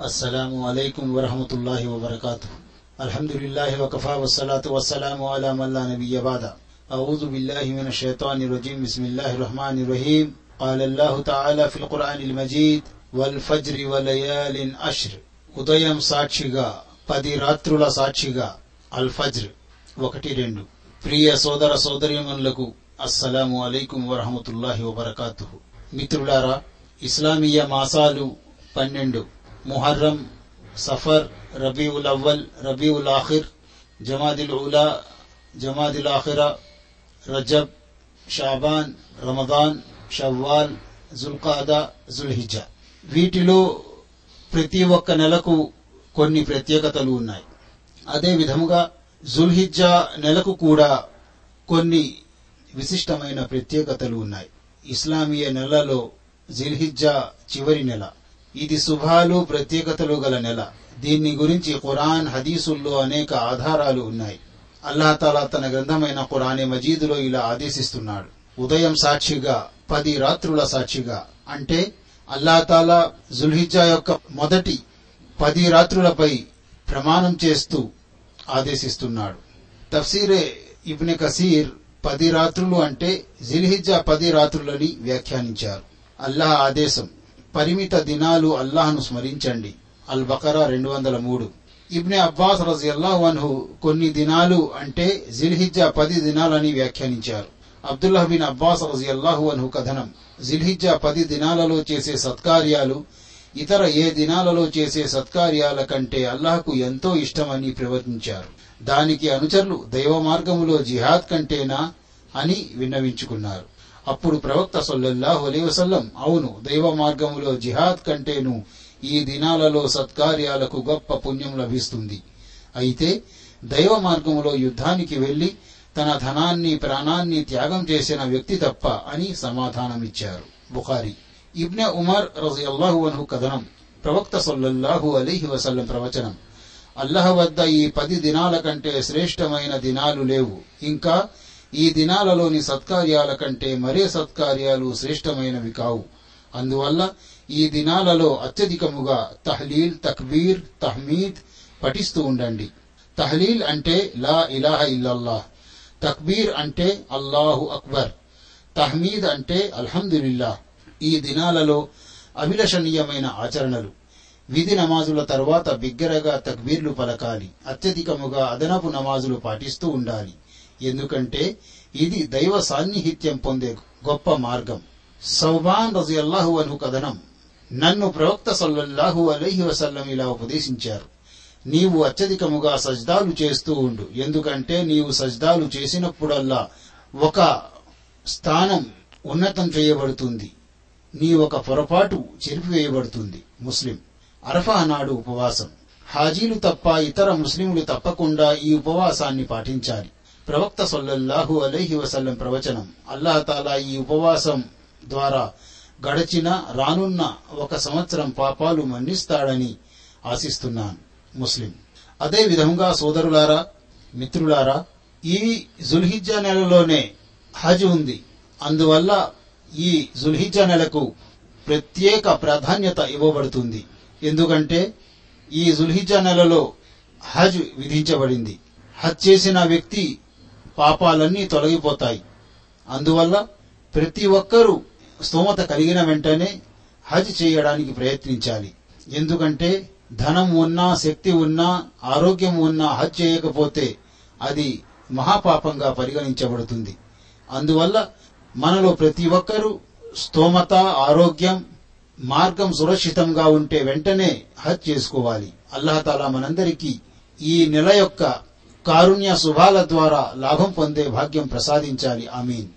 السلام عليكم ورحمة الله وبركاته الحمد لله وكفى والصلاة والسلام على من لا نبي بعد أعوذ بالله من الشيطان الرجيم بسم الله الرحمن الرحيم قال الله تعالى في القرآن المجيد والفجر وليال عشر ఉదయం సాక్షిగా పది రాత్రుల సాక్షిగా అల్ ఫజ్ర్ ఒకటి రెండు ప్రియ సోదర సోదరీమణులకు అస్సలాము అలైకుం వరహమతుల్లాహి వబర్కాతుహు మిత్రులారా ఇస్లామీయ మాసాలు పన్నెండు ముహర్రం సఫర్ రబీఉల్ అవ్వల్ రబీఉల్ ఆఖిర్ జమాదిల్ ఉలా జమాదిల్ ఆఖిరా రజబ్ షాబాన్ రమదాన్ షవ్వాల్ జుల్కాదా జుల్హిజా వీటిలో ప్రతి ఒక్క నెలకు కొన్ని ప్రత్యేకతలు ఉన్నాయి. అదే విధముగా జుల్హిజ్జా నెలకు కూడా కొన్ని విశిష్టమైన ప్రత్యేకతలు ఉన్నాయి. ఇస్లామీయ నెలలో జిల్హిజ్జా చివరి నెల ఇది శుభాలు ప్రత్యేకతలు గల నెల. దీన్ని గురించి ఖురాన్ హదీసుల్లో అనేక ఆధారాలు ఉన్నాయి. అల్లాహతాలా తన గ్రంథమైన ఖురానే మజీదులో ఇలా ఆదేశిస్తున్నాడు. ఉదయం సాక్షిగా పది రాత్రుల సాక్షిగా. అంటే అల్లాహతాలా జుల్హిజ్జా యొక్క మొదటి పది రాత్రులపై ప్రమాణం చేస్తూ ఆదేశిస్తున్నాడు. తఫ్సీరే ఇబ్ని కసీర్ పది రాత్రులు అంటే జిల్హిజా పది రాత్రులని వ్యాఖ్యానించారు. అల్లాహ్ ఆదేశం పరిమిత దినాలు అల్లాహ్ను స్మరించండి. అల్ బకరా రెండు వందల మూడు. ఇబ్నె అబ్బాస్ రజియల్లాహు అన్హు కొన్ని దినాలు అంటే జిల్హిజ్జా పది దినాలని వ్యాఖ్యానించారు. అబ్దుల్లాహ్ బిన్ అబ్బాస్ రజియల్లాహు అన్హు కథనం. జిల్హిజ్జా పది దినాలలో చేసే సత్కార్యాలు ఇతర ఏ దినాలలో చేసే సత్కార్యాల కంటే అల్లాహకు ఎంతో ఇష్టమని ప్రవర్తించారు. దానికి అనుచరులు దైవ మార్గములో జిహాద్ కంటేనా అని విన్నవించుకున్నారు. అప్పుడు ప్రవక్త సొల్లల్లాహు అలీ వసల్లం అవును దైవ మార్గములో జిహాద్ కంటేను ఈ దినాలలో సత్కార్యాలకు గొప్ప పుణ్యం లభిస్తుంది. అయితే దైవ మార్గములో యుద్ధానికి వెళ్ళి తన ధనాన్ని ప్రాణాన్ని త్యాగం చేసిన వ్యక్తి తప్ప అని సమాధానమిచ్చారు బుఖారి. ఇబ్నె ఉమర్ రజియల్లాహు అన్హు కథనం ప్రవక్త సొల్లల్లాహు అలీహి వసల్లం ప్రవచనం అల్లహ వద్ద ఈ పది దినాల కంటే శ్రేష్టమైన దినాలు లేవు. ఇంకా ఈ దినాలలోని సత్కార్యాల కంటే మరే సత్కార్యాలు శ్రేష్టమైనవి కావు. అందువల్ల ఈ దినాలలో అత్యధికముగా తహ్లీల్ తక్బీర్ తహ్మీద్ పఠిస్తూ ఉండండి. తహ్లీల్ అంటే లా ఇలాహ ఇల్లల్లాహ్. తక్బీర్ అంటే అల్లాహు అక్బర్. తహ్మీద్ అంటే అల్హందుల్లాహ్ ఈ దినాలలో అభిలషణీయమైన ఆచరణలు. విధి నమాజుల తర్వాత బిగ్గరగా తక్బీర్లు పలకాలి. అత్యధికముగా అదనపు నమాజులు పాటిస్తూ ఉండాలి. ఎందుకంటే ఇది దైవ సాన్నిహిత్యం పొందే గొప్ప మార్గం. సౌబాన్ రజియల్లాహు అను కథనం. నన్ను ప్రవక్త సల్లల్లాహు అలైహి వసల్లం ఇలా ఉపదేశించారు. నీవు అత్యధికముగా సజ్దాలు చేస్తూ ఉండు. ఎందుకంటే నీవు సజ్దాలు చేసినప్పుడల్లా ఒక స్థానం ఉన్నతం చేయబడుతుంది. నీ ఒక పొరపాటు చెరిపివేయబడుతుంది. ముస్లిం. అరఫా నాడు ఉపవాసం. హాజీలు తప్ప ఇతర ముస్లింలు తప్పకుండా ఈ ఉపవాసాన్ని పాటించాలి. ప్రవక్త సొల్లహు అలైహి వసల్లం ప్రవచనం. అల్లాహతాలా ఈ ఉపవాసం ద్వారా గడచిన రానున్న ఒక సంవత్సరం పాపాలు మన్నిస్తాడని ఆశిస్తున్నాను. ముస్లిం. అదే విధంగా సోదరులారా మిత్రులారా ఈ జుల్హిజ్జా నెలలోనే హజ్ ఉంది. అందువల్ల ఈ జుల్హిజ్జా నెలకు ప్రత్యేక ప్రాధాన్యత ఇవ్వబడుతుంది. ఎందుకంటే ఈ జుల్హిజ్జా నెలలో హజ్ విధించబడింది. హజ్ చేసిన వ్యక్తి పాపాలన్నీ తొలగిపోతాయి. అందువల్ల ప్రతి ఒక్కరూ స్తోమత కలిగిన వెంటనే హజ్ చేయడానికి ప్రయత్నించాలి. ఎందుకంటే ధనం ఉన్నా శక్తి ఉన్నా ఆరోగ్యం ఉన్నా హజ్ చేయకపోతే అది మహాపాపంగా పరిగణించబడుతుంది. అందువల్ల మనలో ప్రతి ఒక్కరూ స్తోమత ఆరోగ్యం మార్గం సురక్షితంగా ఉంటే వెంటనే హజ్ చేసుకోవాలి. అల్లహతాలా మనందరికీ ఈ నెల యొక్క కారుణ్య శుభాల ద్వారా లాభం పొందే భాగ్యం ప్రసాదించాలి ఆమీన్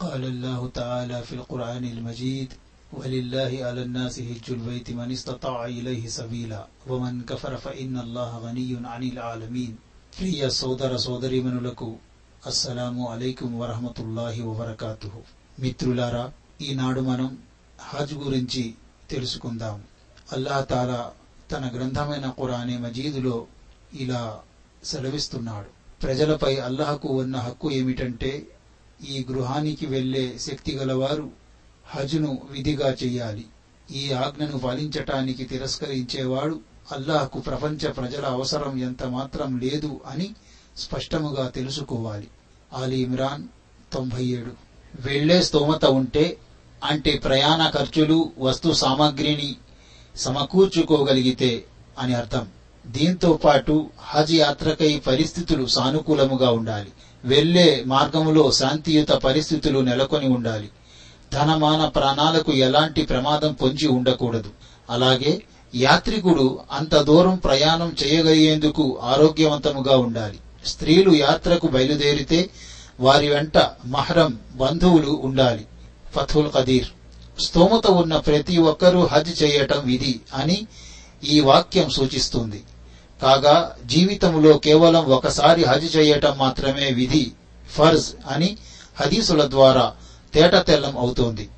قال الله تعالى في القرآن المجيد ولله على الناس هج البيت من استطاع إليه سبيلا ومن كفر فإن الله غني عن العالمين ప్రియ సోదర సోదరీమణులకు అస్సలాము అలైకుం వరహమతుల్లాహి వబర్కాతుహు మిత్రులారా ఈనాడు మనం హజ్ గురించి తెలుసుకుందాం అల్లాహ్ తాలా తన గ్రంథమైన ఖురానే మజీదులో ఇలా సెలవిస్తున్నాడు. ప్రజలపై అల్లహకు ఉన్న హక్కు ఏమిటంటే ఈ గృహానికి వెళ్ళే శక్తి గలవారు హజ్ను విధిగా చెయ్యాలి ఈ ఆజ్ఞను పాలించటానికి తిరస్కరించేవాడు అల్లాహకు ప్రపంచ ప్రజల అవసరం ఎంత మాత్రం లేదు అని స్పష్టముగా తెలుసుకోవాలి. ఆలీ ఇమ్రాన్ తొంభై ఏడు. వెళ్ళే స్తోమత ఉంటే అంటే ప్రయాణ ఖర్చులు వస్తు సామాగ్రిని సమకూర్చుకోగలిగితే అని అర్థం. దీంతో పాటు హజ్ యాత్రకై పరిస్థితులు సానుకూలముగా ఉండాలి. వెళ్ళే మార్గములో శాంతియుత పరిస్థితులు నెలకొని ఉండాలి. ధనమాన ప్రాణాలకు ఎలాంటి ప్రమాదం పొంచి ఉండకూడదు. అలాగే యాత్రికుడు అంత దూరం ప్రయాణం చేయగలిగేందుకు ఆరోగ్యవంతముగా ఉండాలి. స్త్రీలు యాత్రకు బయలుదేరితే వారి వెంట మహరం బంధువులు ఉండాలి. ఫథుల్ కదీర్ స్తోమత ఉన్న ప్రతి ఒక్కరూ హజ్ చేయటం విధి అని ఈ వాక్యం సూచిస్తుంది. కాగా జీవితంలో కేవలం ఒకసారి హజ్ చేయటం మాత్రమే విధి ఫర్జ్ అని హదీసుల ద్వారా తేటతెల్లం అవుతోంది.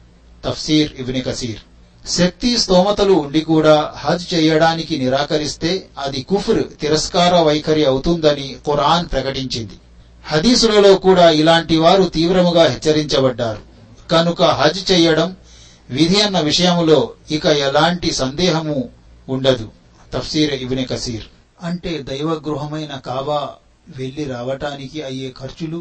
తఫ్సీర్ ఇబ్ని కసీర్. శక్తి స్తోమతలు ఉండి కూడా హజ్ చేయడానికి నిరాకరిస్తే అది కుఫ్ర్ తిరస్కార వైఖరి అవుతుందని ఖురాన్ ప్రకటించింది. హదీసులలో కూడా ఇలాంటి వారు తీవ్రముగా హెచ్చరించబడ్డారు. కనుక హజ్ చేయడం విధి అన్న విషయంలో ఇక ఎలాంటి సందేహము ఉండదు. తఫ్సీర్ ఇబ్ని కసీర్. అంటే దైవగృహమైన కాబా వెళ్ళి రావటానికి అయ్యే ఖర్చులు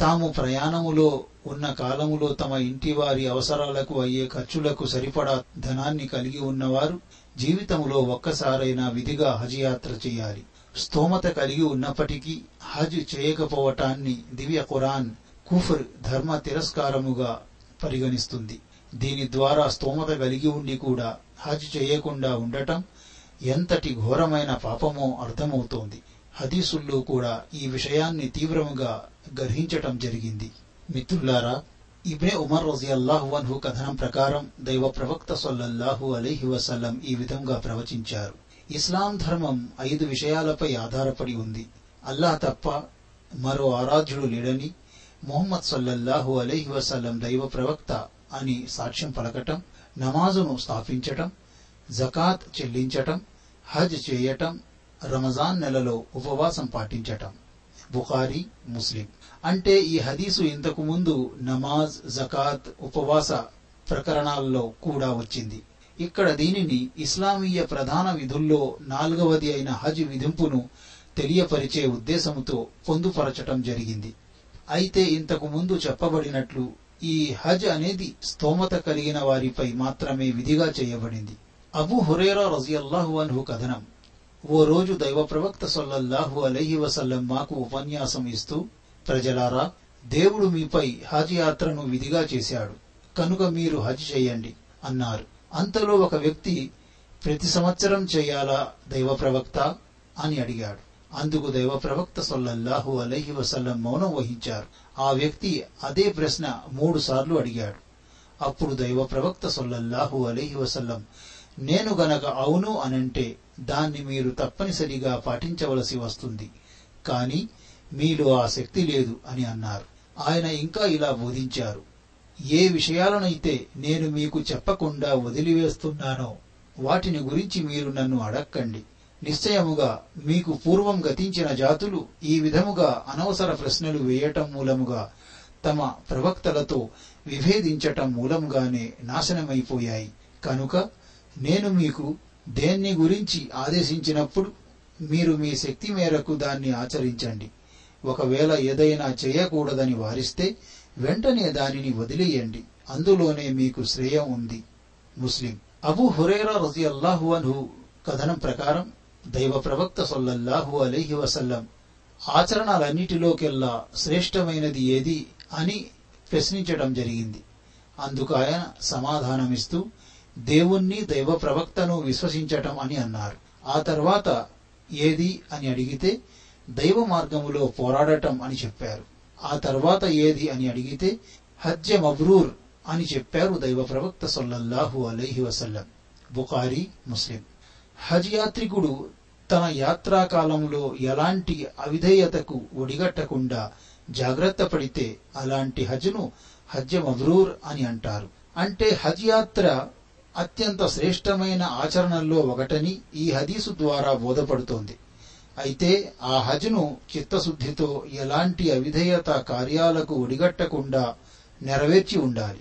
తాము ప్రయాణములో ఉన్న కాలములో తమ ఇంటి వారి అవసరాలకు అయ్యే ఖర్చులకు సరిపడా ధనాన్ని కలిగి ఉన్నవారు జీవితంలో ఒక్కసారైనా విధిగా హజ్ యాత్ర చేయాలి. స్తోమత కలిగి ఉన్నప్పటికీ హజ్ చేయకపోవటాన్ని దివ్య ఖురాన్ కుఫర్ ధర్మ తిరస్కారముగా పరిగణిస్తుంది. దీని ద్వారా స్తోమత కలిగి ఉండి కూడా హజ్ చేయకుండా ఉండటం ఎంతటి ఘోరమైన పాపమో అర్థమవుతోంది. హదీసుల్లో కూడా ఈ విషయాన్ని తీవ్రముగా గ్రహించటం జరిగింది. మిత్రులారా ఇబ్నే ఉమర్ రజియల్లాహు అన్హు కథనం ప్రకారం దైవ ప్రవక్త సొల్లల్లాహు అలీహి వసల్లం ఈ విధంగా ప్రవచించారు. ఇస్లాం ధర్మం ఐదు విషయాలపై ఆధారపడి ఉంది. అల్లాహ్ తప్ప మరో ఆరాధ్యుడు లేడని ముహమ్మద్ సల్లల్లాహు అలీహి వసల్లం దైవ ప్రవక్త అని సాక్ష్యం పలకటం నమాజును స్థాపించటం జకాత్ చెల్లించటం హజ్ చేయటం రమజాన్ నెలలో ఉపవాసం పాటించటం. బుఖారీ ముస్లిం. అంటే ఈ హదీసు ఇంతకు ముందు నమాజ్ జకాత్ ఉపవాస ప్రకరణాల్లో కూడా వచ్చింది. ఇక్కడ దీనిని ఇస్లామీయ ప్రధాన విధుల్లో నాలుగవది అయిన హజ్ విధింపును తెలియపరిచే ఉద్దేశంతో పొందుపరచటం జరిగింది. అయితే ఇంతకు ముందు చెప్పబడినట్లు ఈ హజ్ అనేది స్తోమత కలిగిన వారిపై మాత్రమే విధిగా చేయబడింది. అబు హురేరా రజియల్లాహు అన్హు కథనం. ఓ రోజు దైవ ప్రవక్త సొల్లల్లాహు అలహి వసల్లం మాకు ఉపన్యాసం ఇస్తూ ప్రజలారా దేవుడు మీపై హజ్ యాత్రను విధిగా చేశాడు. కనుక మీరు హజ్ చేయండి అన్నారు. అంతలో ఒక వ్యక్తి ప్రతి సంవత్సరం చేయాలా దైవ ప్రవక్త అని అడిగాడు. అందుకు దైవ ప్రవక్త సొల్లల్లాహు అలహి వసల్లం మౌనం వహించారు. ఆ వ్యక్తి అదే ప్రశ్న మూడు సార్లు అడిగాడు. అప్పుడు దైవ ప్రవక్త సొల్లల్లాహు అలహి వసల్లం నేను గనక అవును అనంటే దాన్ని మీరు తప్పనిసరిగా పాటించవలసి వస్తుంది. కాని మీలో ఆ శక్తి లేదు అని అన్నారు. ఆయన ఇంకా ఇలా బోధించారు. ఏ విషయాలనైతే నేను మీకు చెప్పకుండా వదిలివేస్తున్నానో వాటిని గురించి మీరు నన్ను అడక్కండి. నిశ్చయముగా మీకు పూర్వం గతించిన జాతులు ఈ విధముగా అనవసర ప్రశ్నలు వేయటం మూలముగా తమ ప్రవక్తలతో విభేదించటం మూలముగానే నాశనమైపోయాయి. కనుక నేను మీకు దేన్ని గురించి ఆదేశించినప్పుడు మీరు మీ శక్తి మేరకు దాన్ని ఆచరించండి. ఒకవేళ ఏదైనా చేయకూడదని వారిస్తే వెంటనే దానిని వదిలేయండి. అందులోనే మీకు శ్రేయం ఉంది. ముస్లిం. అబు హురేరా రజియల్లాహు అన్హు కథనం ప్రకారం దైవ ప్రవక్త సొల్లల్లాహు అలీహి వసల్లం ఆచరణలన్నిటిలోకెల్లా శ్రేష్టమైనది ఏది అని ప్రశ్నించడం జరిగింది. అందుకు ఆయన సమాధానమిస్తూ దేవుణ్ణి దైవ ప్రవక్తను విశ్వసించటం అని అన్నారు. ఆ తర్వాత ఏది అని అడిగితే దైవ మార్గములో పోరాడటం అని చెప్పారు. ఆ తర్వాత ఏది అని అడిగితే హజ్య మబ్రూర్ అని చెప్పారు దైవ ప్రవక్త సొల్లహు అలైహి వసల్లం. బుఖారీ ముస్లిం. హజ్ యాత్రికుడు తన యాత్రాకాలంలో ఎలాంటి అవిధేయతకు ఒడిగట్టకుండా జాగ్రత్త పడితే అలాంటి హజ్ను హజ్య మబ్రూర్ అని అంటారు. అంటే హజ్ యాత్ర అత్యంత శ్రేష్టమైన ఆచరణల్లో ఒకటని ఈ హదీసు ద్వారా బోధపడుతోంది. అయితే ఆ హజ్ను చిత్తశుద్ధితో ఎలాంటి అవిధేయత కార్యాలకు ఒడిగట్టకుండా నెరవేర్చి ఉండాలి.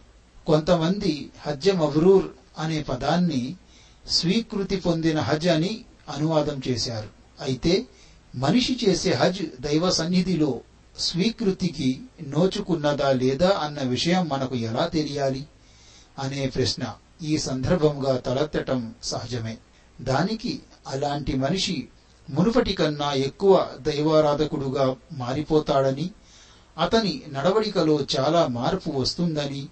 కొంతమంది హజ్జ మబ్రూర్ అనే పదాన్ని స్వీకృతి పొందిన హజ్ అని అనువాదం చేశారు. అయితే మనిషి చేసే హజ్ దైవ సన్నిధిలో స్వీకృతికి నోచుకున్నదా లేదా అన్న విషయం మనకు ఎలా తెలియాలి? అనే ప్రశ్న. ఈ సందర్భంగా తలెత్తటం సహజమే. దానికి అలాంటి మనిషి మునుపటి కన్నా ఎక్కువ దైవారాధకుడుగా మారిపోతాడని అతని నడవడికలో చాలా మార్పు వస్తుందని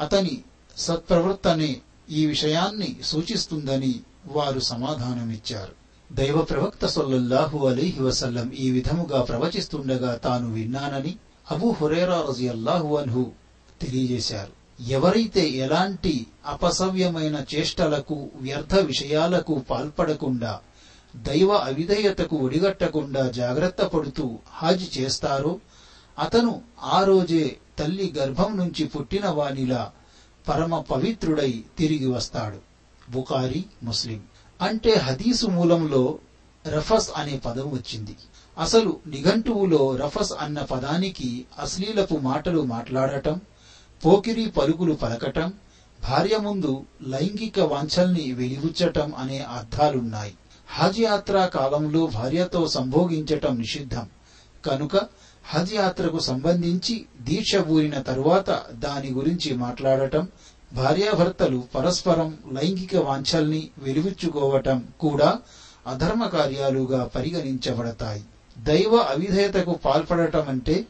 అతని సత్ప్రవర్తనే ఈ విషయాన్ని సూచిస్తుందని వారు సమాధానమిచ్చారు. దైవ ప్రవక్త సొల్లల్లాహు అలీహి వసల్లం ఈ విధముగా ప్రవచిస్తుండగా తాను విన్నానని అబూ హురేరా రజియల్లాహు అన్హు తెలియజేశారు. ఎవరైతే ఎలాంటి అపసవ్యమైన చేష్టలకు వ్యర్థ విషయాలకు పాల్పడకుండా దైవ అవిధేయతకు ఒడిగట్టకుండా జాగ్రత్త పడుతూ హాజ్ చేస్తారో అతను ఆ రోజే తల్లి గర్భం నుంచి పుట్టిన వానిలా పరమ పవిత్రుడై తిరిగి వస్తాడు. బుకారి ముస్లిం. అంటే హదీసు మూలంలో రఫస్ అనే పదం వచ్చింది. అసలు నిఘంటువులో రఫస్ అన్న పదానికి అశ్లీలపు మాటలు మాట్లాడటం పోకిరి పలుకులు పలకటం భార్య ముందు లైంగిక వాంఛల్ని వెలిగుచ్చటం అనే అర్థాలున్నాయి. హజ్ యాత్ర కాలంలో భార్యతో సంభోగించటం నిషిద్ధం. కనుక హజ్ యాత్రకు సంబంధించి దీక్ష ఊరిన తరువాత దాని గురించి మాట్లాడటం భార్యాభర్తలు పరస్పరం లైంగిక వాంఛల్ని వెలిబుచ్చుకోవటం కూడా అధర్మ కార్యాలుగా పరిగణించబడతాయి. దైవ అవిధేయతకు పాల్పడటం అంటే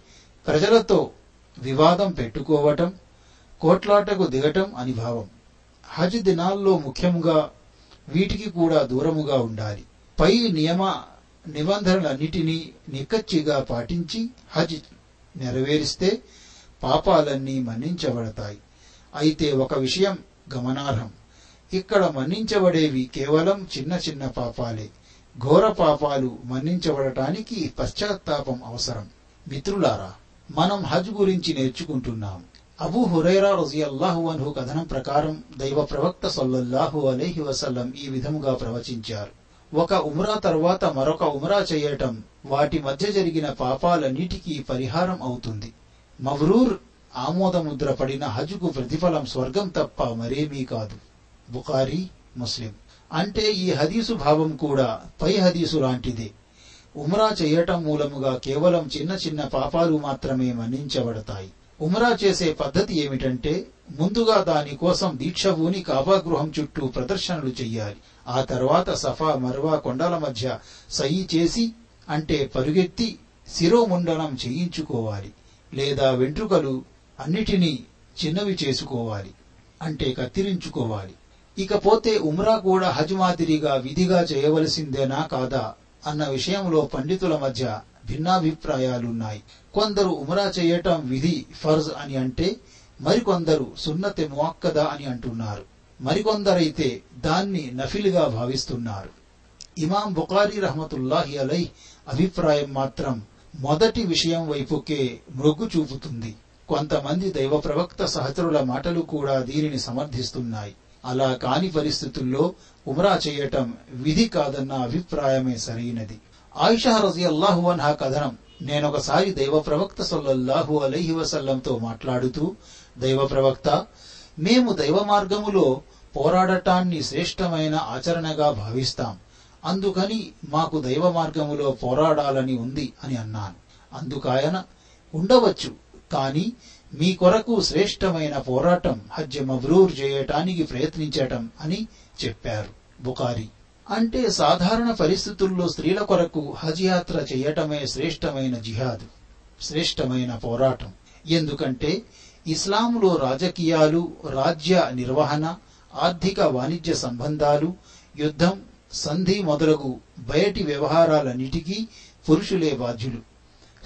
ప్రజలతో వివాదం పెట్టుకోవటం కోట్లాటకు దిగటం అని భావం. హజ్ దినాల్లో ముఖ్యంగా వీటికి కూడా దూరముగా ఉండాలి. పై నియమ నిబంధనలన్నిటినీ నిక్కచ్చిగా పాటించి హజ్ నెరవేరిస్తే పాపాలన్నీ మన్నించబడతాయి. అయితే ఒక విషయం గమనార్హం. ఇక్కడ మన్నించబడేవి కేవలం చిన్న చిన్న పాపాలే. ఘోర పాపాలు మన్నించబడటానికి పశ్చాత్తాపం అవసరం. మిత్రులారా మనం హజ్ గురించి నేర్చుకుంటున్నాం అబూ హురైరా రజియల్లాహు అన్హు కథనం ప్రకారం దైవ ప్రవక్త సల్లల్లాహు అలీహి వసల్లం ఈ విధముగా ప్రవచించారు. ఒక ఉమ్రా తర్వాత మరొక ఉమ్రా చేయటం వాటి మధ్య జరిగిన పాపాలన్నిటికీ పరిహారం అవుతుంది. మవ్రూర్ ఆమోదముద్ర పడిన హజ్కు ప్రతిఫలం స్వర్గం తప్ప మరేమీ కాదు. బుఖారీ ముస్లిం. అంటే ఈ హదీసు భావం కూడా పై హదీసు లాంటిదే. ఉమ్రా చేయటం మూలముగా కేవలం చిన్న చిన్న పాపాలు మాత్రమే మన్నించబడతాయి. ఉమ్రా చేసే పద్ధతి ఏమిటంటే ముందుగా దాని కోసం దీక్షభూని కాబాగృహం చుట్టూ ప్రదర్శనలు చెయ్యాలి. ఆ తర్వాత సఫా మర్వా కొండల మధ్య సయి చేసి అంటే పరుగెత్తి శిరోముండనం చేయించుకోవాలి. లేదా వెంట్రుకలు అన్నిటినీ చిన్నవి చేసుకోవాలి. అంటే కత్తిరించుకోవాలి. ఇకపోతే ఉమ్రా కూడా హజ్ మాదిరిగా విధిగా చేయవలసిందేనా కాదా? అన్న విషయంలో పండితుల మధ్య భిన్నాభిప్రాయాలున్నాయి. కొందరు ఉమరా చేయటం విధి ఫర్జ్ అని అంటే మరికొందరు సున్నతె మువక్కదా అని అంటున్నారు. మరికొందరైతే దాన్ని నఫిల్గా భావిస్తున్నారు. ఇమాం బుకారి రహమతుల్లాహి అలై అభిప్రాయం మాత్రం మొదటి విషయం వైపుకే మృగ్గు చూపుతుంది. కొంతమంది దైవ ప్రవక్త సహచరుల మాటలు కూడా దీనిని సమర్థిస్తున్నాయి. అలా కాని పరిస్థితుల్లో ఉమ్రా చేయటం విధి కాదన్న అభిప్రాయమే సరైనది. ఆయిషా రజియల్లాహు అన్హా కథనం. నేనొకసారి దైవ ప్రవక్త సొల్లల్లాహు అలైహి వసల్లంతో మాట్లాడుతూ దైవ ప్రవక్త మేము దైవ మార్గములో పోరాడటాన్ని శ్రేష్టమైన ఆచరణగా భావిస్తాం. అందుకని మాకు దైవ మార్గములో పోరాడాలని ఉంది అని అన్నాను. అందుకాయన ఉండవచ్చు కాని మీ కొరకు శ్రేష్టమైన పోరాటం హజ్జ మబ్రూర్ చేయటానికి ప్రయత్నించటం అని చెప్పారు. బుకారి అంటే సాధారణ పరిస్థితుల్లో స్త్రీల కొరకు హజ్ యాత్ర చేయటమే శ్రేష్టమైన జిహాద్ శ్రేష్టమైన పోరాటం. ఎందుకంటే ఇస్లాంలో రాజకీయాలు రాజ్య నిర్వహణ ఆర్థిక వాణిజ్య సంబంధాలు యుద్ధం సంధి మొదలగు బయటి వ్యవహారాలన్నిటికీ పురుషులే బాధ్యులు.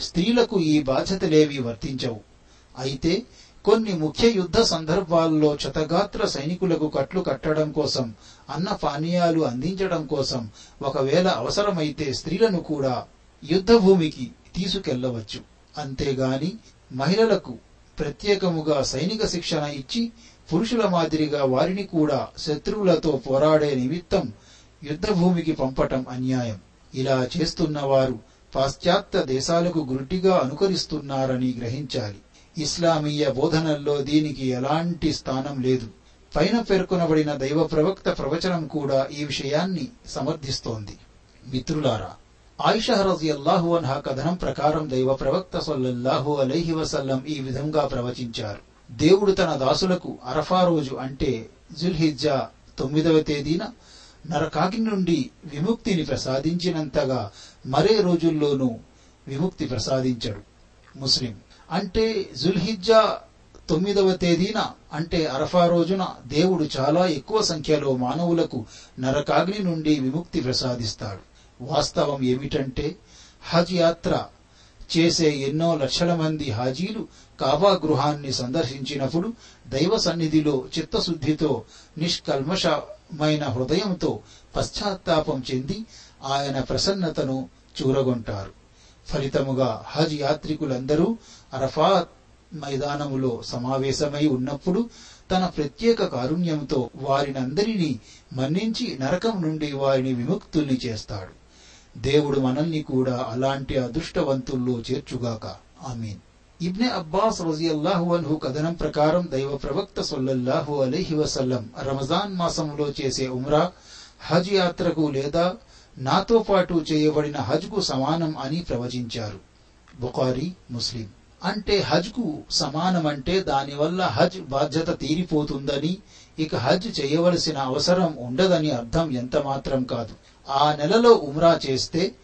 స్త్రీలకు ఈ బాధ్యతలేవి వర్తించవు. అయితే కొన్ని ముఖ్య యుద్ధ సందర్భాల్లో చతగాత్ర సైనికులకు కట్లు కట్టడం కోసం అన్న పానీయాలు అందించడం కోసం ఒకవేళ అవసరమైతే స్త్రీలను కూడా యుద్ధ భూమికి తీసుకెళ్ళవచ్చు. అంతేగాని మహిళలకు ప్రత్యేకముగా సైనిక శిక్షణ ఇచ్చి పురుషుల మాదిరిగా వారిని కూడా శత్రువులతో పోరాడే నిమిత్తం యుద్ధ భూమికి పంపటం అన్యాయం. ఇలా చేస్తున్న వారు పాశ్చాత్య దేశాలకు గుడ్డిగా అనుకరిస్తున్నారని గ్రహించాలి. ఇస్లామీయ బోధనల్లో దీనికి ఎలాంటి స్థానం లేదు. పైన పేర్కొనబడిన దైవ ప్రవక్త ప్రవచనం కూడా ఈ విషయాన్ని సమర్థిస్తోంది. మిత్రులారా ఆయిషహరజియల్లాహు అన్హా కథనం ప్రకారం దైవ ప్రవక్త సొల్లహు అలైహి వసల్లం ఈ విధంగా ప్రవచించారు. దేవుడు తన దాసులకు అరఫా రోజు అంటే జుల్హిజ్జా తొమ్మిదవ తేదీన నరకాగ్ని నుండి విముక్తిని ప్రసాదించినంతగా మరే రోజుల్లోనూ విముక్తి ప్రసాదించడు. ముస్లిం అంటే జుల్హిజ్జా తొమ్మిదవ తేదీన అంటే అరఫా రోజున దేవుడు చాలా ఎక్కువ సంఖ్యలో మానవులకు నరకాగ్ని నుండి విముక్తి ప్రసాదిస్తాడు. వాస్తవం ఏమిటంటే హజ్ యాత్ర చేసే ఎన్నో లక్షల మంది హాజీలు కాబా గృహాన్ని సందర్శించినప్పుడు దైవ సన్నిధిలో చిత్తశుద్ధితో నిష్కల్మషమైన హృదయంతో పశ్చాత్తాపం చెంది ఆయన ప్రసన్నతను చూరగొంటారు. ఫలితముగా హజ్ యాత్రికులందరూ అరఫాత్ మైదానములో సమావేశమై ఉన్నప్పుడు తన ప్రత్యేక కారుణ్యంతో వారినందరినీ మన్నించి నరకం నుండి వారిని విముక్తుల్ని చేస్తాడు. దేవుడు మనల్ని కూడా అలాంటి అదృష్టవంతుల్లో చేర్చుగాక. ఆమీన్. ఇబ్నె అబ్బాస్ రజియల్లాహు అన్హు కథనం ప్రకారం దైవ ప్రవక్త సొల్లల్లాహు అలీహి వసల్లం రమజాన్ మాసంలో చేసే ఉమ్రా హజ్ యాత్రకు లేదా నాతో పాటు చేయబడిన హజ్కు సమానం అని ప్రవచించారు. బుఖారీ ముస్లిం. అంటే హజ్కు సమానమంటే దానివల్ల హజ్ బాధ్యత తీరిపోతుందని ఇక హజ్ చేయవలసిన అవసరం ఉండదని అర్థం ఎంత మాత్రం కాదు. ఆ నెలలో ఉమ్రా చేస్తే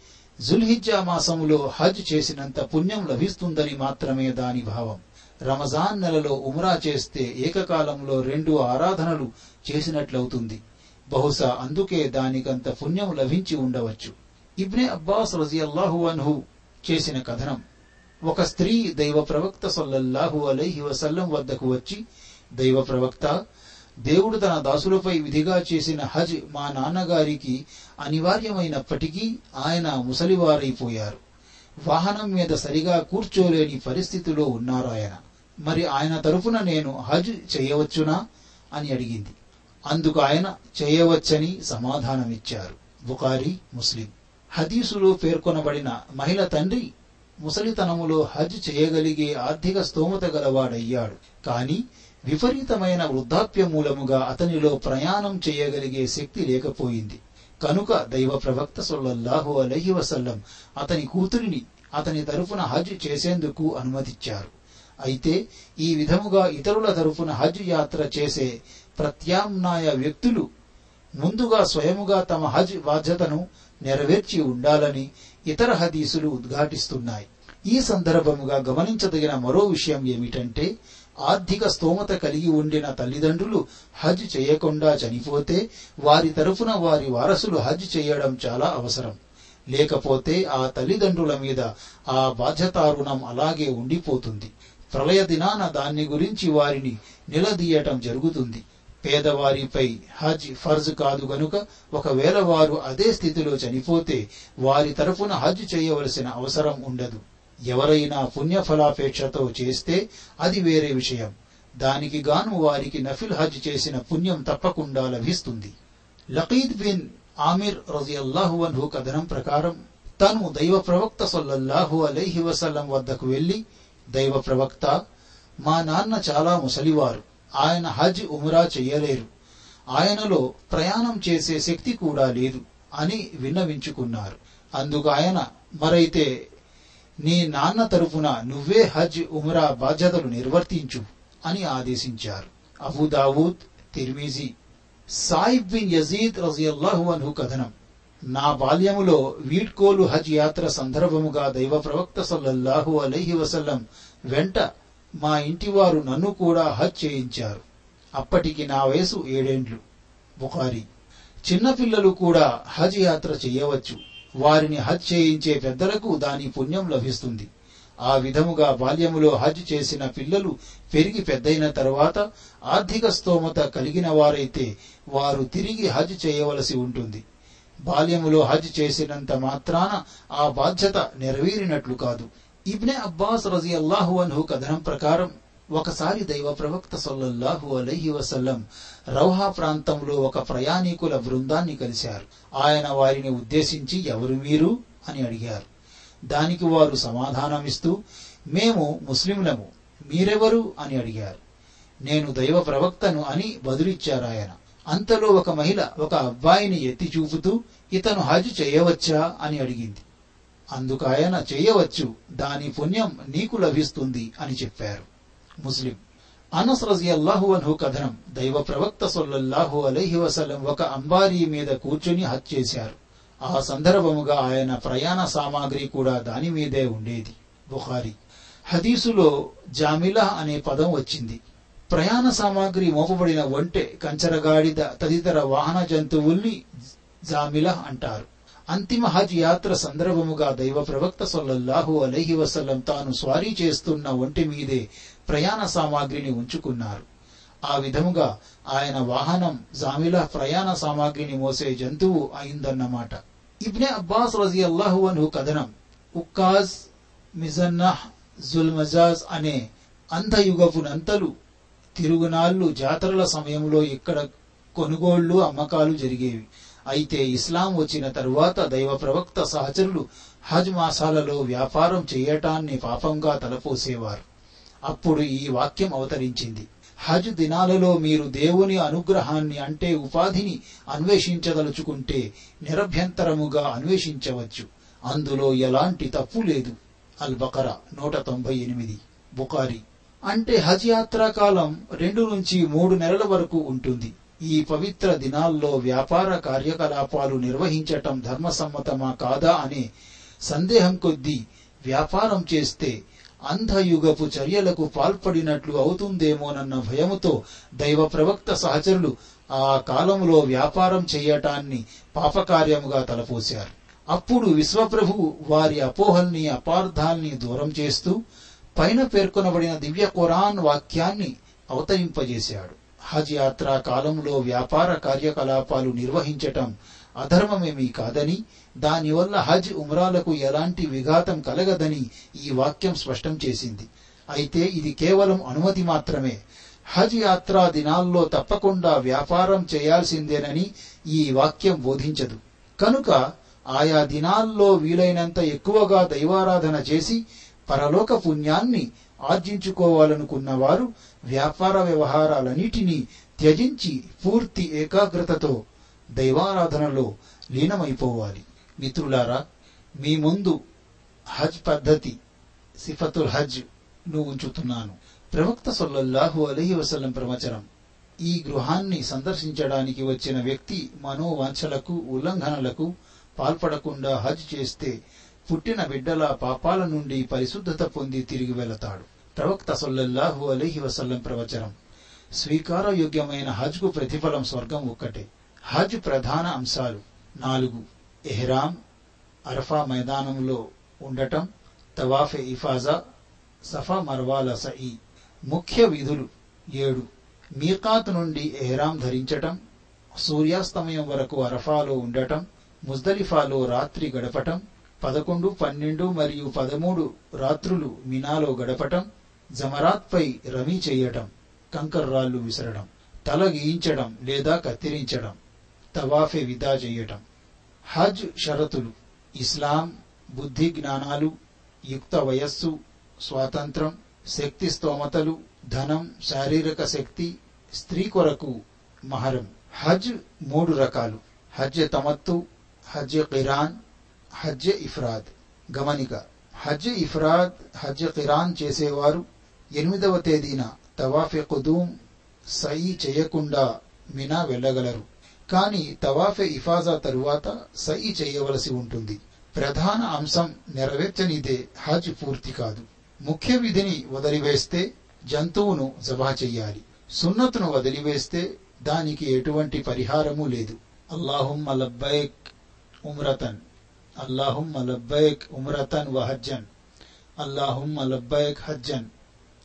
జుల్హిజ్జా మాసములో హజ్ చేసినంత పుణ్యం లభిస్తుందని మాత్రమే దాని భావం. రమజాన్ నెలలో ఉమ్రా చేస్తే ఏకకాలంలో రెండు ఆరాధనలు చేసినట్లవుతుంది. బహుశా అందుకే దానికంత పుణ్యం లభించి ఉండవచ్చు. ఇబ్నే అబ్బాస్ రజియల్లాహు అన్హు చేసిన కథనం. ఒక స్త్రీ దైవ ప్రవక్త సొల్లహు అలైహి వసల్లం వద్దకు వచ్చి దైవ ప్రవక్త దేవుడు తన దాసులపై విధిగా చేసిన హజ్ మా నాన్నగారికి అనివార్యమైనప్పటికీ ఆయన ముసలివారైపోయారు. వాహనం మీద సరిగా కూర్చోలేని పరిస్థితిలో ఉన్నారాయన మరి ఆయన తరఫున నేను హజ్ చేయవచ్చునా? అని అడిగింది. అందుకు ఆయన చేయవచ్చని సమాధానమిచ్చారు. బుకారి ముస్లిం. హదీసులో పేర్కొనబడిన మహిళ తండ్రి ముసలితనములో హజ్ చేయగలిగే ఆర్థిక స్తోమత గలవాడయ్యాడు. కాని విపరీతమైన వృద్ధాప్య మూలముగా అతనిలో ప్రయాణం చేయగలిగే శక్తి లేకపోయింది. కనుక దైవ ప్రవక్త సొల్లహు అలహి వసల్లం అతని కూతురిని అతని తరఫున హజ్ చేసేందుకు అనుమతిచ్చారు. అయితే ఈ విధముగా ఇతరుల తరఫున హజ్ యాత్ర చేసే ప్రత్యామ్నాయ వ్యక్తులు ముందుగా స్వయముగా తమ హజ్ బాధ్యతను నెరవేర్చి ఉండాలని ఇతర హదీసులు ఉద్ఘాటిస్తున్నాయి. ఈ సందర్భముగా గమనించదగిన మరో విషయం ఏమిటంటే ఆర్థిక స్తోమత కలిగి ఉండిన తల్లిదండ్రులు హజ్ చేయకుండా చనిపోతే వారి తరఫున వారి వారసులు హజ్ చేయడం చాలా అవసరం. లేకపోతే ఆ తల్లిదండ్రుల మీద ఆ బాధ్యతారుణం అలాగే ఉండిపోతుంది. ప్రళయ దినాన దాన్ని గురించి వారిని నిలదీయటం జరుగుతుంది. పేదవారిపై హజ్ ఫర్జ్ కాదు గనుక ఒకవేళ వారు అదే స్థితిలో చనిపోతే వారి తరఫున హజ్ చేయవలసిన అవసరం ఉండదు. ఎవరైనా పుణ్యఫలాపేక్షతో చేస్తే అది వేరే విషయం. దానికి గాను వారికి నఫిల్ హజ్ చేసిన పుణ్యం తప్పకుండా లభిస్తుంది. లఖీద్ బిన్ ఆమిర్ రజియల్లాహు అన్హు కథనం ప్రకారం తను దైవ ప్రవక్త సొల్లహు అలైహి వసల్లం వద్దకు వెళ్ళి దైవ ప్రవక్త మా నాన్న చాలా ముసలివారు. ఆయన హజ్ ఉమ్రా చెయ్యలేరు ఆయనలో ప్రయాణం చేసే శక్తి కూడా లేదు అని విన్నవించుకున్నారు. అందుకు ఆయన మరైతే నీ నాన్న తరఫున నువ్వే హజ్ ఉమ్రా బాధ్యతలు నిర్వర్తించు అని ఆదేశించారు. Abu Dawud Tirmidhi. Saib bin Yazid రజియల్లాహు అన్హు కథనం. నా బాల్యములో వీడ్కోలు హజ్ యాత్ర సందర్భముగా దైవ ప్రవక్త సల్లల్లాహు అలైహి వసల్లం వెంట మా ఇంటివారు నన్ను కూడా హజ్ చేయించారు. అప్పటికి నా వయసు ఏడేండ్లు. బుఖారి. చిన్నపిల్లలు కూడా హజ్ యాత్ర చేయవచ్చు. వారిని హజ్ చేయించే పెద్దలకు దాని పుణ్యం లభిస్తుంది. ఆ విధముగా బాల్యములో హజ్ చేసిన పిల్లలు పెరిగి పెద్దయిన తరువాత ఆర్థిక స్తోమత కలిగిన వారైతే వారు తిరిగి హజ్ చేయవలసి ఉంటుంది. బాల్యములో హజ్ చేసినంత మాత్రాన ఆ బాధ్యత నెరవేరినట్లు కాదు. ఇబ్నే అబ్బాస్ రజియల్లాహు అన్హు కథనం ప్రకారం ఒకసారి దైవ ప్రవక్త సొల్లహు అలహి వసల్లం రౌహా ప్రాంతంలో ఒక ప్రయాణికుల బృందాన్ని కలిశారు. ఆయన వారిని ఉద్దేశించి ఎవరు మీరు? అని అడిగారు. దానికి వారు సమాధానమిస్తూ మేము ముస్లింలము మీరెవరు? అని అడిగారు. నేను దైవ ప్రవక్తను అని బదులిచ్చారు ఆయన. అంతలో ఒక మహిళ ఒక అబ్బాయిని ఎత్తి చూపుతూ ఇతను హజ్ చేయవచ్చా? అని అడిగింది. అందుకు ఆయన చేయవచ్చు. దాని పుణ్యం నీకు లభిస్తుంది అని చెప్పారు. ముస్లిం. అనస్ రజియల్లాహు అన్హు కథనం. దైవ ప్రవక్త సొల్లహు అలైహి వసలం ఒక అంబారీ మీద కూర్చుని హత్య చేశారు. ఆ సందర్భముగా ఆయన ప్రయాణ సామాగ్రి కూడా దాని మీదే ఉండేది. బుఖారి. హదీసులో జామిలా అనే పదం వచ్చింది. ప్రయాణ సామాగ్రి మోపబడిన ఒంటె కంచరగాడిద తదితర వాహన జంతువుల్ని జామిలా అంటారు. అంతిమ హజ్ యాత్ర సందర్భముగా దైవ ప్రవక్త సొల్లహు అలహి వసల్లం తాను స్వారీ చేస్తున్న ఒంటి మీదే ప్రయాణ సామాగ్రిని ఉంచుకున్నారు. ఆ విధముగా ఆయన వాహనం జామిలా ప్రయాణ సామాగ్రిని మోసే జంతువు అయిందన్నమాట. ఇబ్నె అబ్బాస్ రజియల్లాహు అన్హు కథనం ఉక్కాజ్ మిజన్నహ్ జుల్మజాజ్ అనే అంధయుగపు నంతలు తిరుగునాళ్ళు జాతరల సమయంలో ఇక్కడ కొనుగోళ్ళు అమ్మకాలు జరిగేవి. అయితే ఇస్లాం వచ్చిన తరువాత దైవ ప్రవక్త సహచరులు హజ్ మాసాలలో వ్యాపారం చేయటాన్ని పాపంగా తలపోసేవారు. అప్పుడు ఈ వాక్యం అవతరించింది. హజ్ దినాలలో మీరు దేవుని అనుగ్రహాన్ని అంటే ఉపాధిని అన్వేషించదలుచుకుంటే నిరభ్యంతరముగా అన్వేషించవచ్చు. అందులో ఎలాంటి తప్పు లేదు. అల్ బకరా నూట తొంభై ఎనిమిది. బుకారి అంటే హజ్ యాత్రా కాలం రెండు నుంచి మూడు నెలల వరకు ఉంటుంది. ఈ పవిత్ర దినాల్లో వ్యాపార కార్యకలాపాలు నిర్వహించటం ధర్మసమ్మతమా కాదా అనే సందేహం కొద్దీ వ్యాపారం చేస్తే అంధయుగపు చర్యలకు పాల్పడినట్లు అవుతుందేమోనన్న భయముతో దైవ ప్రవక్త సహచరులు ఆ కాలంలో వ్యాపారం చేయటాన్ని పాపకార్యముగా తలపోశారు. అప్పుడు విశ్వప్రభు వారి అపోహల్ని అపార్థాల్ని దూరం చేస్తూ పైన పేర్కొనబడిన దివ్య ఖురాన్ వాక్యాన్ని అవతరింపజేశాడు. హజ్ యాత్రా కాలంలో వ్యాపార కార్యకలాపాలు నిర్వహించటం అధర్మమేమీ కాదని దానివల్ల హజ్ ఉమ్రాలకు ఎలాంటి విఘాతం కలగదని ఈ వాక్యం స్పష్టం చేసింది. అయితే ఇది కేవలం అనుమతి మాత్రమే. హజ్ యాత్రా దినాల్లో తప్పకుండా వ్యాపారం చేయాల్సిందేనని ఈ వాక్యం బోధించదు. కనుక ఆయా దినాల్లో వీలైనంత ఎక్కువగా దైవారాధన చేసి పరలోక పుణ్యాన్ని ఆర్జించుకోవాలనుకున్న వారు వ్యాపార వ్యవహారాలన్నిటినీ త్యజించి పూర్తి ఏకాగ్రతతో దైవారాధనలో లీనమైపోవాలి. మిత్రులారా మీ ముందు హజ్ పద్ధతి సిఫతుల్ హజ్ను ఉంచుతున్నాను. ప్రవక్త సొల్లల్లాహు అలహి వసల్లం ప్రవచనం ఈ గృహాన్ని సందర్శించడానికి వచ్చిన వ్యక్తి మనోవాంఛలకు ఉల్లంఘనలకు పాల్పడకుండా హజ్ చేస్తే పుట్టిన బిడ్డల పాపాల నుండి పరిశుద్ధత పొంది తిరిగి వెళతాడు. ప్రవక్త సొల్లహు అలీహి వసల్లం ప్రవచనం. స్వీకారయోగ్యమైన హజ్కు ప్రతిఫలం స్వర్గం ఒక్కటే. హజ్ ప్రధాన అంశాలు నాలుగు. ఎహ్రామ్ అరఫా మైదానంలో ఉండటం తవాఫె ఇఫాజా సఫా మర్వాల సఈ. ముఖ్య విధులు ఏడు. మీకాత్ నుండి ఎహ్రాం ధరించటం సూర్యాస్తమయం వరకు అరఫాలో ఉండటం ముజ్దలిఫాలో రాత్రి గడపటం పదకొండు పన్నెండు మరియు పదమూడు రాత్రులు మినాలో గడపటం జమరాత్పై రవి చేయటం కంకర్రాళ్ళు విసరడం తల గీయించడం లేదా కత్తిరించడం తవాఫే విదా చేయటం. హజ్ షరతులు ఇస్లాం బుద్ధి జ్ఞానాలు యుక్త వయస్సు స్వాతంత్రం శక్తి స్తోమతలు ధనం శారీరక శక్తి స్త్రీ కొరకు మహరం. హజ్ మూడు రకాలు. హజ్ తమత్తు హజ్ కిరాన్ హజ్ ఇఫ్రాద్. గమనిక హజ్ ఇఫ్రాద్ హజ్ కిరాన్ చేసేవారు ఎనిమిదవ తేదీన తవాఫె కుదూం సయి చేయకుండా మినా వెళ్ళగలరు. కానీ తవాఫె ఇఫాజా తరువాత సయి చేయవలసి ఉంటుంది. ప్రధాన అంశం నెరవేర్చనిదే హజ్ పూర్తి కాదు. ముఖ్య విధిని వదిలివేస్తే జంతువును జబా చెయ్యాలి సున్నతును వదిలివేస్తే దానికి ఎటువంటి పరిహారము లేదు. అల్లాహుమ్మ లబ్బైక్ ఉమ్రతన్. అల్లాహుమ్మ లబ్బైక్ ఉమ్రతన్ వహజ్జన్ అల్లాహుమ్ అల్లాహుమ్మ లబ్బైక్ హజ్జన్.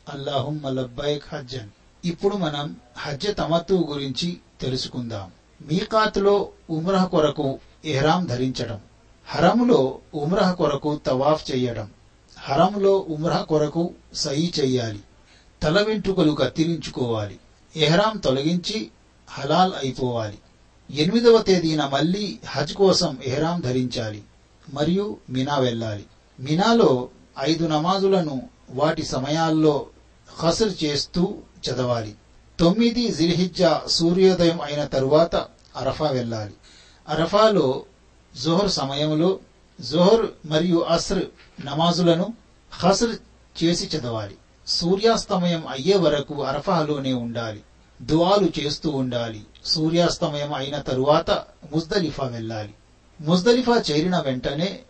అల్లాహుమ్మ లబ్బాయిక్ హజ్జన్. ఇప్పుడు మనం హజ్జ తమత్తు గురించి తెలుసుకుందాం. మీకాతులో ఉమ్రహ కొరకు ఎహ్రాం ధరించడం. హరములో ఉమ్రహ కొరకు తవాఫ్ చెయ్యడం హరంలో ఉమ్రహ కొరకు సహీ చెయ్యాలి తల వెంట్రుకలు కత్తిరించుకోవాలి. ఎహ్రాం తొలగించి హలాల్ అయిపోవాలి. ఎనిమిదవ తేదీన మళ్ళీ హజ్ కోసం ఎహ్రాం ధరించాలి. మరియు మినా వెళ్ళాలి. మినాలో ఐదు నమాజులను వాటి సమయాల్లో ఖసర్ చేస్తూ చదవాలి. తొమ్మిది జిల్హిజ్జా సూర్యోదయం అయిన తరువాత అరఫా వెళ్ళాలి. అరఫాలో జోహర్ సమయంలో జోహర్ మరియు అస్ర్ నమాజులను హసర్ చేసి చదవాలి. సూర్యాస్తమయం అయ్యే వరకు అరఫాలోనే ఉండాలి. దువాలు చేస్తూ ఉండాలి. సూర్యాస్తమయం అయిన తరువాత ముజ్దలిఫా వెళ్ళాలి. ముజ్దలిఫా చేరిన వెంటనే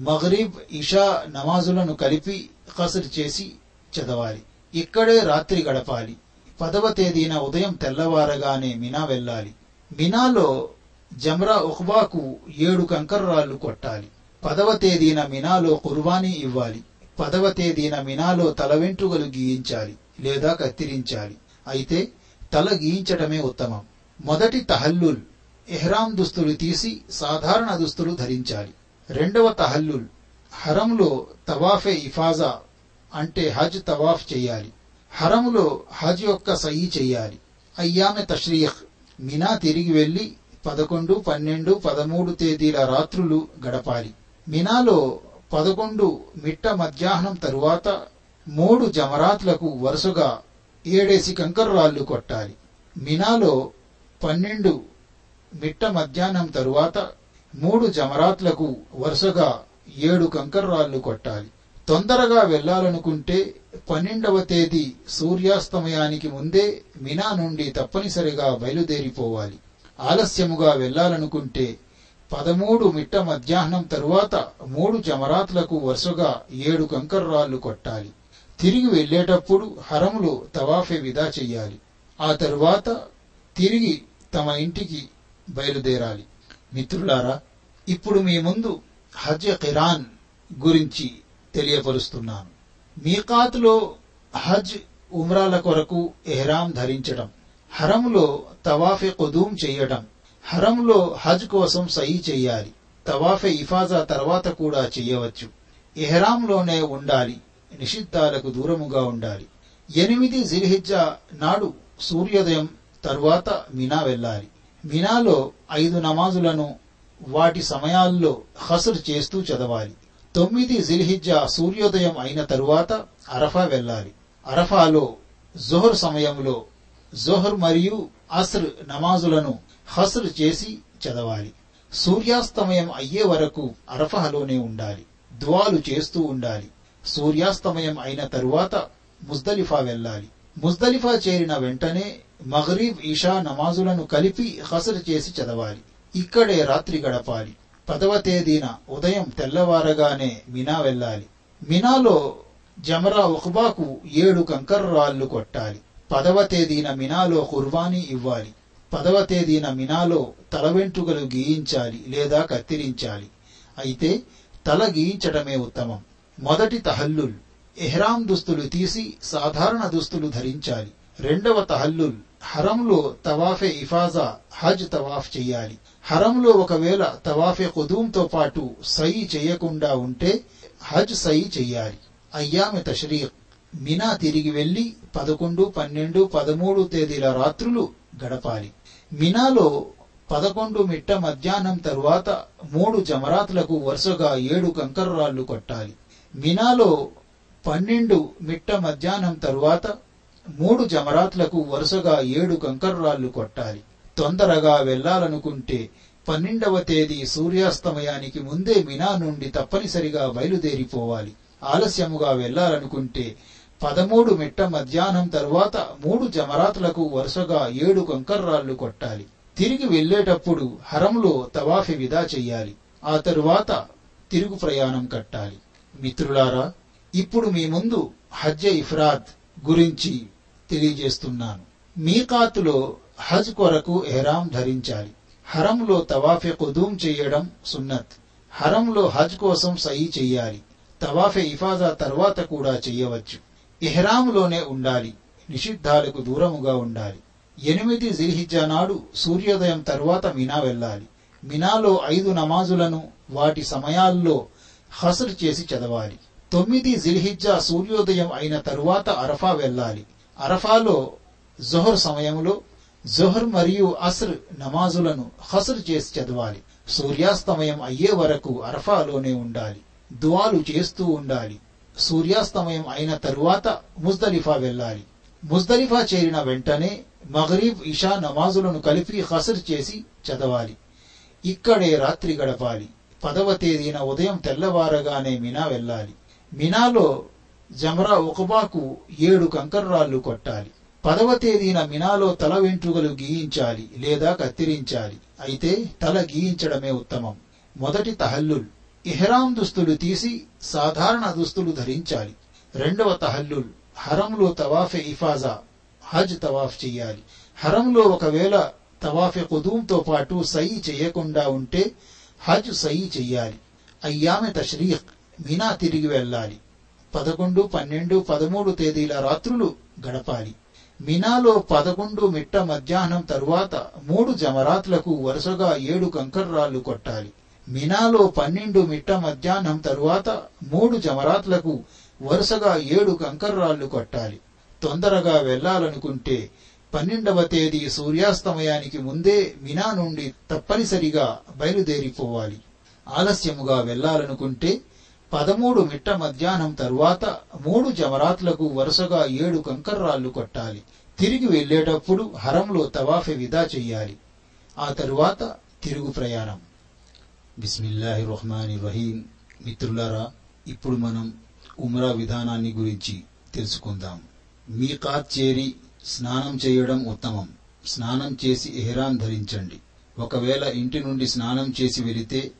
మగరీబ్ ఇషా నమాజులను కలిపి ఖసర్ చేసి చదవాలి. ఇక్కడే రాత్రి గడపాలి. పదవ తేదీన ఉదయం తెల్లవారగానే మినా వెళ్ళాలి. మినాలో జమ్రా ఉహ్బాకు ఏడు కంకర్రాళ్ళు కొట్టాలి. పదవ తేదీన మినాలో కుర్బానీ ఇవ్వాలి. పదవ తేదీన మినాలో తల వెంట్రుకలు గీయించాలి లేదా కత్తిరించాలి. అయితే తల గీయించటమే ఉత్తమం. మొదటి తహల్లుల్ ఎహ్రాం దుస్తులు తీసి సాధారణ దుస్తులు ధరించాలి. రెండవ తహల్లుల్ హరంలో తవాఫే ఇఫాజా అంటే హజ్ తవాఫ్ చేయాలి. హరంలో హజ్ యొక్క సహీ చేయాలి. అయ్యామె తష్రీఖ్. మినా తిరిగి వెళ్ళి పదకొండు పన్నెండు పదమూడు తేదీల రాత్రులు గడపాలి. మినాలో పదకొండు మిట్ట మధ్యాహ్నం తరువాత మూడు జమరాత్లకు వరుసగా ఏడేసి కంకర్రాళ్ళు కొట్టాలి. మినాలో పన్నెండు మిట్ట మధ్యాహ్నం తరువాత మూడు జమరాత్లకు వరుసగా ఏడు కంకర్రాళ్ళు కొట్టాలి. తొందరగా వెళ్ళాలనుకుంటే పన్నెండవ తేదీ సూర్యాస్తమయానికి ముందే మినా నుండి తప్పనిసరిగా బయలుదేరిపోవాలి. ఆలస్యముగా వెళ్ళాలనుకుంటే పదమూడు మిట్ట మధ్యాహ్నం తరువాత మూడు జమరాత్లకు వరుసగా ఏడు కంకర్రాళ్ళు కొట్టాలి. తిరిగి వెళ్ళేటప్పుడు హరములు తవాఫే విదా చెయ్యాలి. ఆ తరువాత తిరిగి తమ ఇంటికి బయలుదేరాలి. మిత్రులారా ఇప్పుడు మీ ముందు హజ్ కిరాన్ గురించి తెలియపరుస్తున్నాను. మీకాతులో హజ్ ఉమ్రాల కొరకు ఎహ్రాం ధరించడం హరంలో తవాఫె కుదూం చెయ్యడం హరంలో హజ్ కోసం సహీ చెయ్యాలి తవాఫె ఇఫాజా తర్వాత కూడా చెయ్యవచ్చు ఎహ్రాంలోనే ఉండాలి నిషిద్ధాలకు దూరముగా ఉండాలి. ఎనిమిది జిల్హిజ్జా నాడు సూర్యోదయం తరువాత మినా వెళ్ళాలి. మినాలో ఐదు నమాజులను వాటి సమయాల్లో హసర్ చేస్తూ చదవాలి. తొమ్మిది జిల్హిజ్జా సూర్యోదయం అయిన తరువాత అరఫా వెళ్ళాలి. అరఫాలో జోహర్ సమయంలో జోహర్ మరియు అస్ర్ నమాజులను హస్ర్ చేసి చదవాలి. సూర్యాస్తమయం అయ్యే వరకు అరఫహలోనే ఉండాలి. ద్వాలు చేస్తూ ఉండాలి. సూర్యాస్తమయం అయిన తరువాత ముజ్దలిఫా వెళ్ళాలి. ముజ్దలిఫా చేరిన వెంటనే మగరీబ్ ఇషా నమాజులను కలిపి హసర్ చేసి చదవాలి. ఇక్కడే రాత్రి గడపాలి. పదవ తేదీన ఉదయం తెల్లవారగానే మినా వెళ్ళాలి. మినాలో జమరా ఉఖ్బాకు ఏడు కంకర్రాళ్ళు కొట్టాలి. పదవ తేదీన మినాలో కుర్బానీ ఇవ్వాలి. పదవ తేదీన మినాలో తల వెంట్రుకలు గీయించాలి లేదా కత్తిరించాలి. అయితే తల గీయించడమే ఉత్తమం. మొదటి తహల్లుల్ ఎహ్రాం దుస్తులు తీసి సాధారణ దుస్తులు ధరించాలి. రెండవ తహల్లుల్ హరంలో తవాఫే ఇఫాజా హజ్ తవాఫ్ చెయ్యాలి హరంలో ఒకవేళ తవాఫే కుదూంతో పాటు సయి చేయకుండా ఉంటే హజ్ సయి చెయ్యాలి అయ్యామె తషరీక్ మినా తిరిగి వెళ్ళి పదకొండు పన్నెండు పదమూడు తేదీల రాత్రులు గడపాలి. మినాలో పదకొండు మిట్ట మధ్యాహ్నం తరువాత మూడు జమరాత్లకు వరుసగా ఏడు కంకర్రాళ్ళు కొట్టాలి. మినాలో పన్నెండు మిట్ట మధ్యాహ్నం తరువాత మూడు జమరాత్లకు వరుసగా ఏడు కంకర్రాళ్ళు కొట్టాలి. తొందరగా వెళ్ళాలనుకుంటే పన్నెండవ తేదీ సూర్యాస్తమయానికి ముందే మినా నుండి తప్పనిసరిగా బయలుదేరిపోవాలి. ఆలస్యముగా వెళ్ళాలనుకుంటే పదమూడు మిట్ట మధ్యాహ్నం తరువాత మూడు జమరాత్లకు వరుసగా ఏడు కంకర్రాళ్ళు కొట్టాలి. తిరిగి వెళ్ళేటప్పుడు హరంలో తవాఫి విదా చెయ్యాలి. ఆ తరువాత తిరుగు ప్రయాణం కట్టాలి. మిత్రులారా ఇప్పుడు మీ ముందు హజ్జ ఇఫ్రాద్ గురించి తెలియజేస్తున్నాను. మీకాతులో హజ్ కొరకు ఎహరాం ధరించాలి. హరంలో తవాఫె కుదూం చేయడం సున్నత్. హరంలో హజ్ కోసం సహీ చెయ్యాలి తవాఫె ఇఫాజా తర్వాత కూడా చెయ్యవచ్చు ఎహ్రాంలోనే ఉండాలి. నిషిద్ధాలకు దూరముగా ఉండాలి. ఎనిమిది జిల్హిజ్జా నాడు సూర్యోదయం తర్వాత మినా వెళ్ళాలి. మినాలో ఐదు నమాజులను వాటి సమయాల్లో హసర్ చేసి చదవాలి. తొమ్మిది జిల్హిజ్జా సూర్యోదయం అయిన తరువాత అరఫా వెళ్ళాలి. అరఫాలో జొహర్ సమయంలో జొహర్ మరియు అస్ర్ నమాజులను హసర్ చేసి చదవాలి. సూర్యాస్తమయం అయ్యే వరకు అరఫాలోనే ఉండాలి. దువాలు చేస్తూ ఉండాలి. సూర్యాస్తమయం అయిన తరువాత ముజ్దలిఫా వెళ్ళాలి. ముజ్దలిఫా చేరిన వెంటనే మగరీబ్ ఇషా నమాజులను కలిపి హసర్ చేసి చదవాలి. ఇక్కడే రాత్రి గడపాలి. పదవ తేదీన ఉదయం తెల్లవారగానే మినా వెళ్ళాలి. మినాలో జమరా ఒకబాకు ఏడు కంకర్రాళ్ళు కొట్టాలి. పదవ తేదీన మినాలో తల వెంట్రుకలు గీయించాలి లేదా కత్తిరించాలి. అయితే తల గీయించడమే ఉత్తమం. మొదటి తహల్లుల్. ఇహ్రాం దుస్తులు తీసి సాధారణ దుస్తులు ధరించాలి. రెండవ తహల్లుల్. హరంలో తవాఫె ఇఫాజా. హజ్ తవాఫ్ చెయ్యాలి. హరంలో ఒకవేళ తవాఫె కుదూంతో పాటు సై చేయకుండా ఉంటే హజ్ సయి చెయ్యాలి. అయ్యామె తష్రీఖ్ మినా తిరిగి వెళ్ళాలి. పదకొండు పన్నెండు పదమూడు తేదీల రాత్రులు గడపాలి. మినాలో పదకొండు మిట్ట మధ్యాహ్నం తరువాత మూడు జమరాత్లకు వరుసగా ఏడు కంకర్రాళ్ళు కొట్టాలి. మినాలో పన్నెండు మిట్ట మధ్యాహ్నం తరువాత మూడు జమరాత్లకు వరుసగా ఏడు కంకర్రాళ్ళు కొట్టాలి. తొందరగా వెళ్ళాలనుకుంటే పన్నెండవ తేదీ సూర్యాస్తమయానికి ముందే మినా నుండి తప్పనిసరిగా బయలుదేరిపోవాలి. ఆలస్యముగా వెళ్ళాలనుకుంటే పదమూడు మిట్ట మధ్యాహ్నం తరువాత మూడు జమరాత్లకు వరుసగా ఏడు కంకర్రాళ్ళు కొట్టాలి. తిరిగి వెళ్ళేటప్పుడు హరంలో తవాఫె విదా చెయ్యాలి. ఆ తరువాత తిరుగు ప్రయాణం. బిస్మిల్లాహి రహమాని రహీం మిత్రులారా ఇప్పుడు మనం ఉమ్రా విధానాన్ని గురించి తెలుసుకుందాం. మీకాత్ చేరి స్నానం చేయడం ఉత్తమం. స్నానం చేసి ఎహ్రాన్ ధరించండి. ఒకవేళ ఇంటి నుండి స్నానం చేసి వెళితే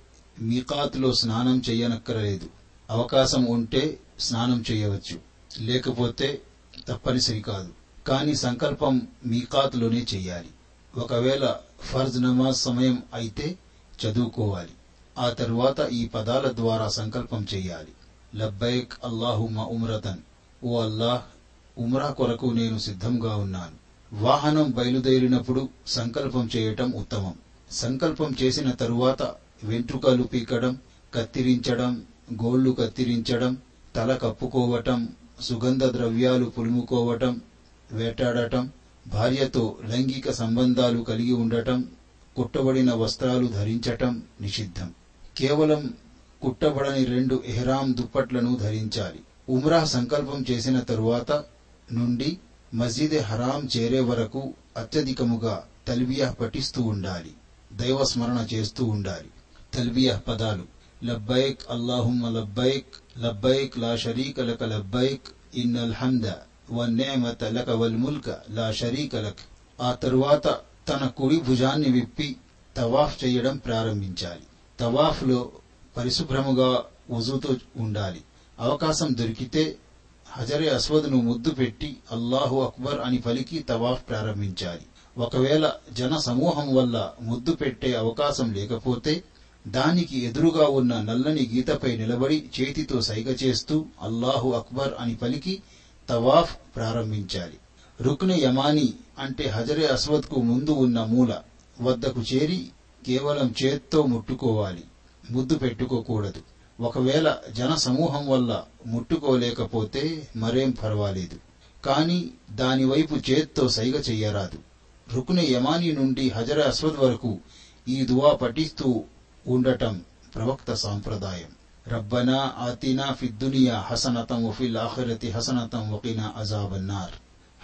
మీకాత్లో స్నానం చేయనక్కరలేదు. అవకాశం ఉంటే స్నానం చేయవచ్చు. లేకపోతే తప్పనిసరి కాదు. కానీ సంకల్పం మీకాత్లోనే చెయ్యాలి ఒకవేళ ఫర్జ్ నమాజ్ సమయం అయితే చదువుకోవాలి. ఆ తరువాత ఈ పదాల ద్వారా సంకల్పం చెయ్యాలి లబ్బైక్ అల్లాహుమ ఉమ్రతన్. ఓ అల్లాహ్ ఉమ్రా కొరకు నేను సిద్ధంగా ఉన్నాను. వాహనం బయలుదేరినప్పుడు సంకల్పం చేయటం ఉత్తమం. సంకల్పం చేసిన తరువాత వెంట్రుకలు పీకడం కత్తిరించడం గోళ్ళు కత్తిరించడం తల కప్పుకోవటం సుగంధ ద్రవ్యాలు పులుముకోవటం వేటాడటం భార్యతో లైంగిక సంబంధాలు కలిగి ఉండటం కుట్టబడిన వస్త్రాలు ధరించటం నిషిద్ధం. కేవలం కుట్టబడని రెండు ఎహ్రాం దుప్పట్లను ధరించాలి. ఉమ్రా సంకల్పం చేసిన తరువాత నుండి మస్జిద్ హరాం చేరే వరకు అత్యధికముగా తల్బియా పఠిస్తూ ఉండాలి. దైవస్మరణ చేస్తూ ఉండాలి. తల్బియా పదాలు. లబ్బైక్ అల్లాహుమ్మ లబ్బైక్ లబ్బైక్ లా షరీక లక లబ్బైక్ ఇన్నల్ అల్హంద వన్నేమత లక వల్ ముల్క లా షరీక లక్. ఆ తరువాత తన కుడి భుజాన్ని విప్పి తవాఫ్ చేయడం ప్రారంభించాలి. తవాఫ్లో పరిశుభ్రముగా వజుతో ఉండాలి. అవకాశం దొరికితే హజరే అస్వద్ను ముద్దు పెట్టి అల్లాహు అక్బర్ అని పలికి తవాఫ్ ప్రారంభించాలి. ఒకవేళ జన సమూహం వల్ల ముద్దు పెట్టే అవకాశం లేకపోతే దానికి ఎదురుగా ఉన్న నల్లని గీతపై నిలబడి చేతితో సైగ చేస్తూ అల్లాహు అక్బర్ అని పలికి తవాఫ్ ప్రారంభించాలి. రుక్న్ యమాని అంటే హజరే అస్వద్కు ముందు ఉన్న మూల వద్దకు చేరి కేవలం చేత్తో ముట్టుకోవాలి. ముద్దు పెట్టుకోకూడదు. ఒకవేళ జన సమూహం వల్ల ముట్టుకోలేకపోతే మరేం పర్వాలేదు. కాని దానివైపు చేత్తో సైగ చెయ్యరాదు. రుకున యమాని నుండి హజర అస్వద్ వరకు ఈ దువా పఠిస్తూ ఉండటం ప్రవక్త సాంప్రదాయం. రబ్బనా ఆతినా ఫిద్దునియా హసనతం వఫిల్ ఆఖిరతి హసనతం వకినా అజాబన్నార్.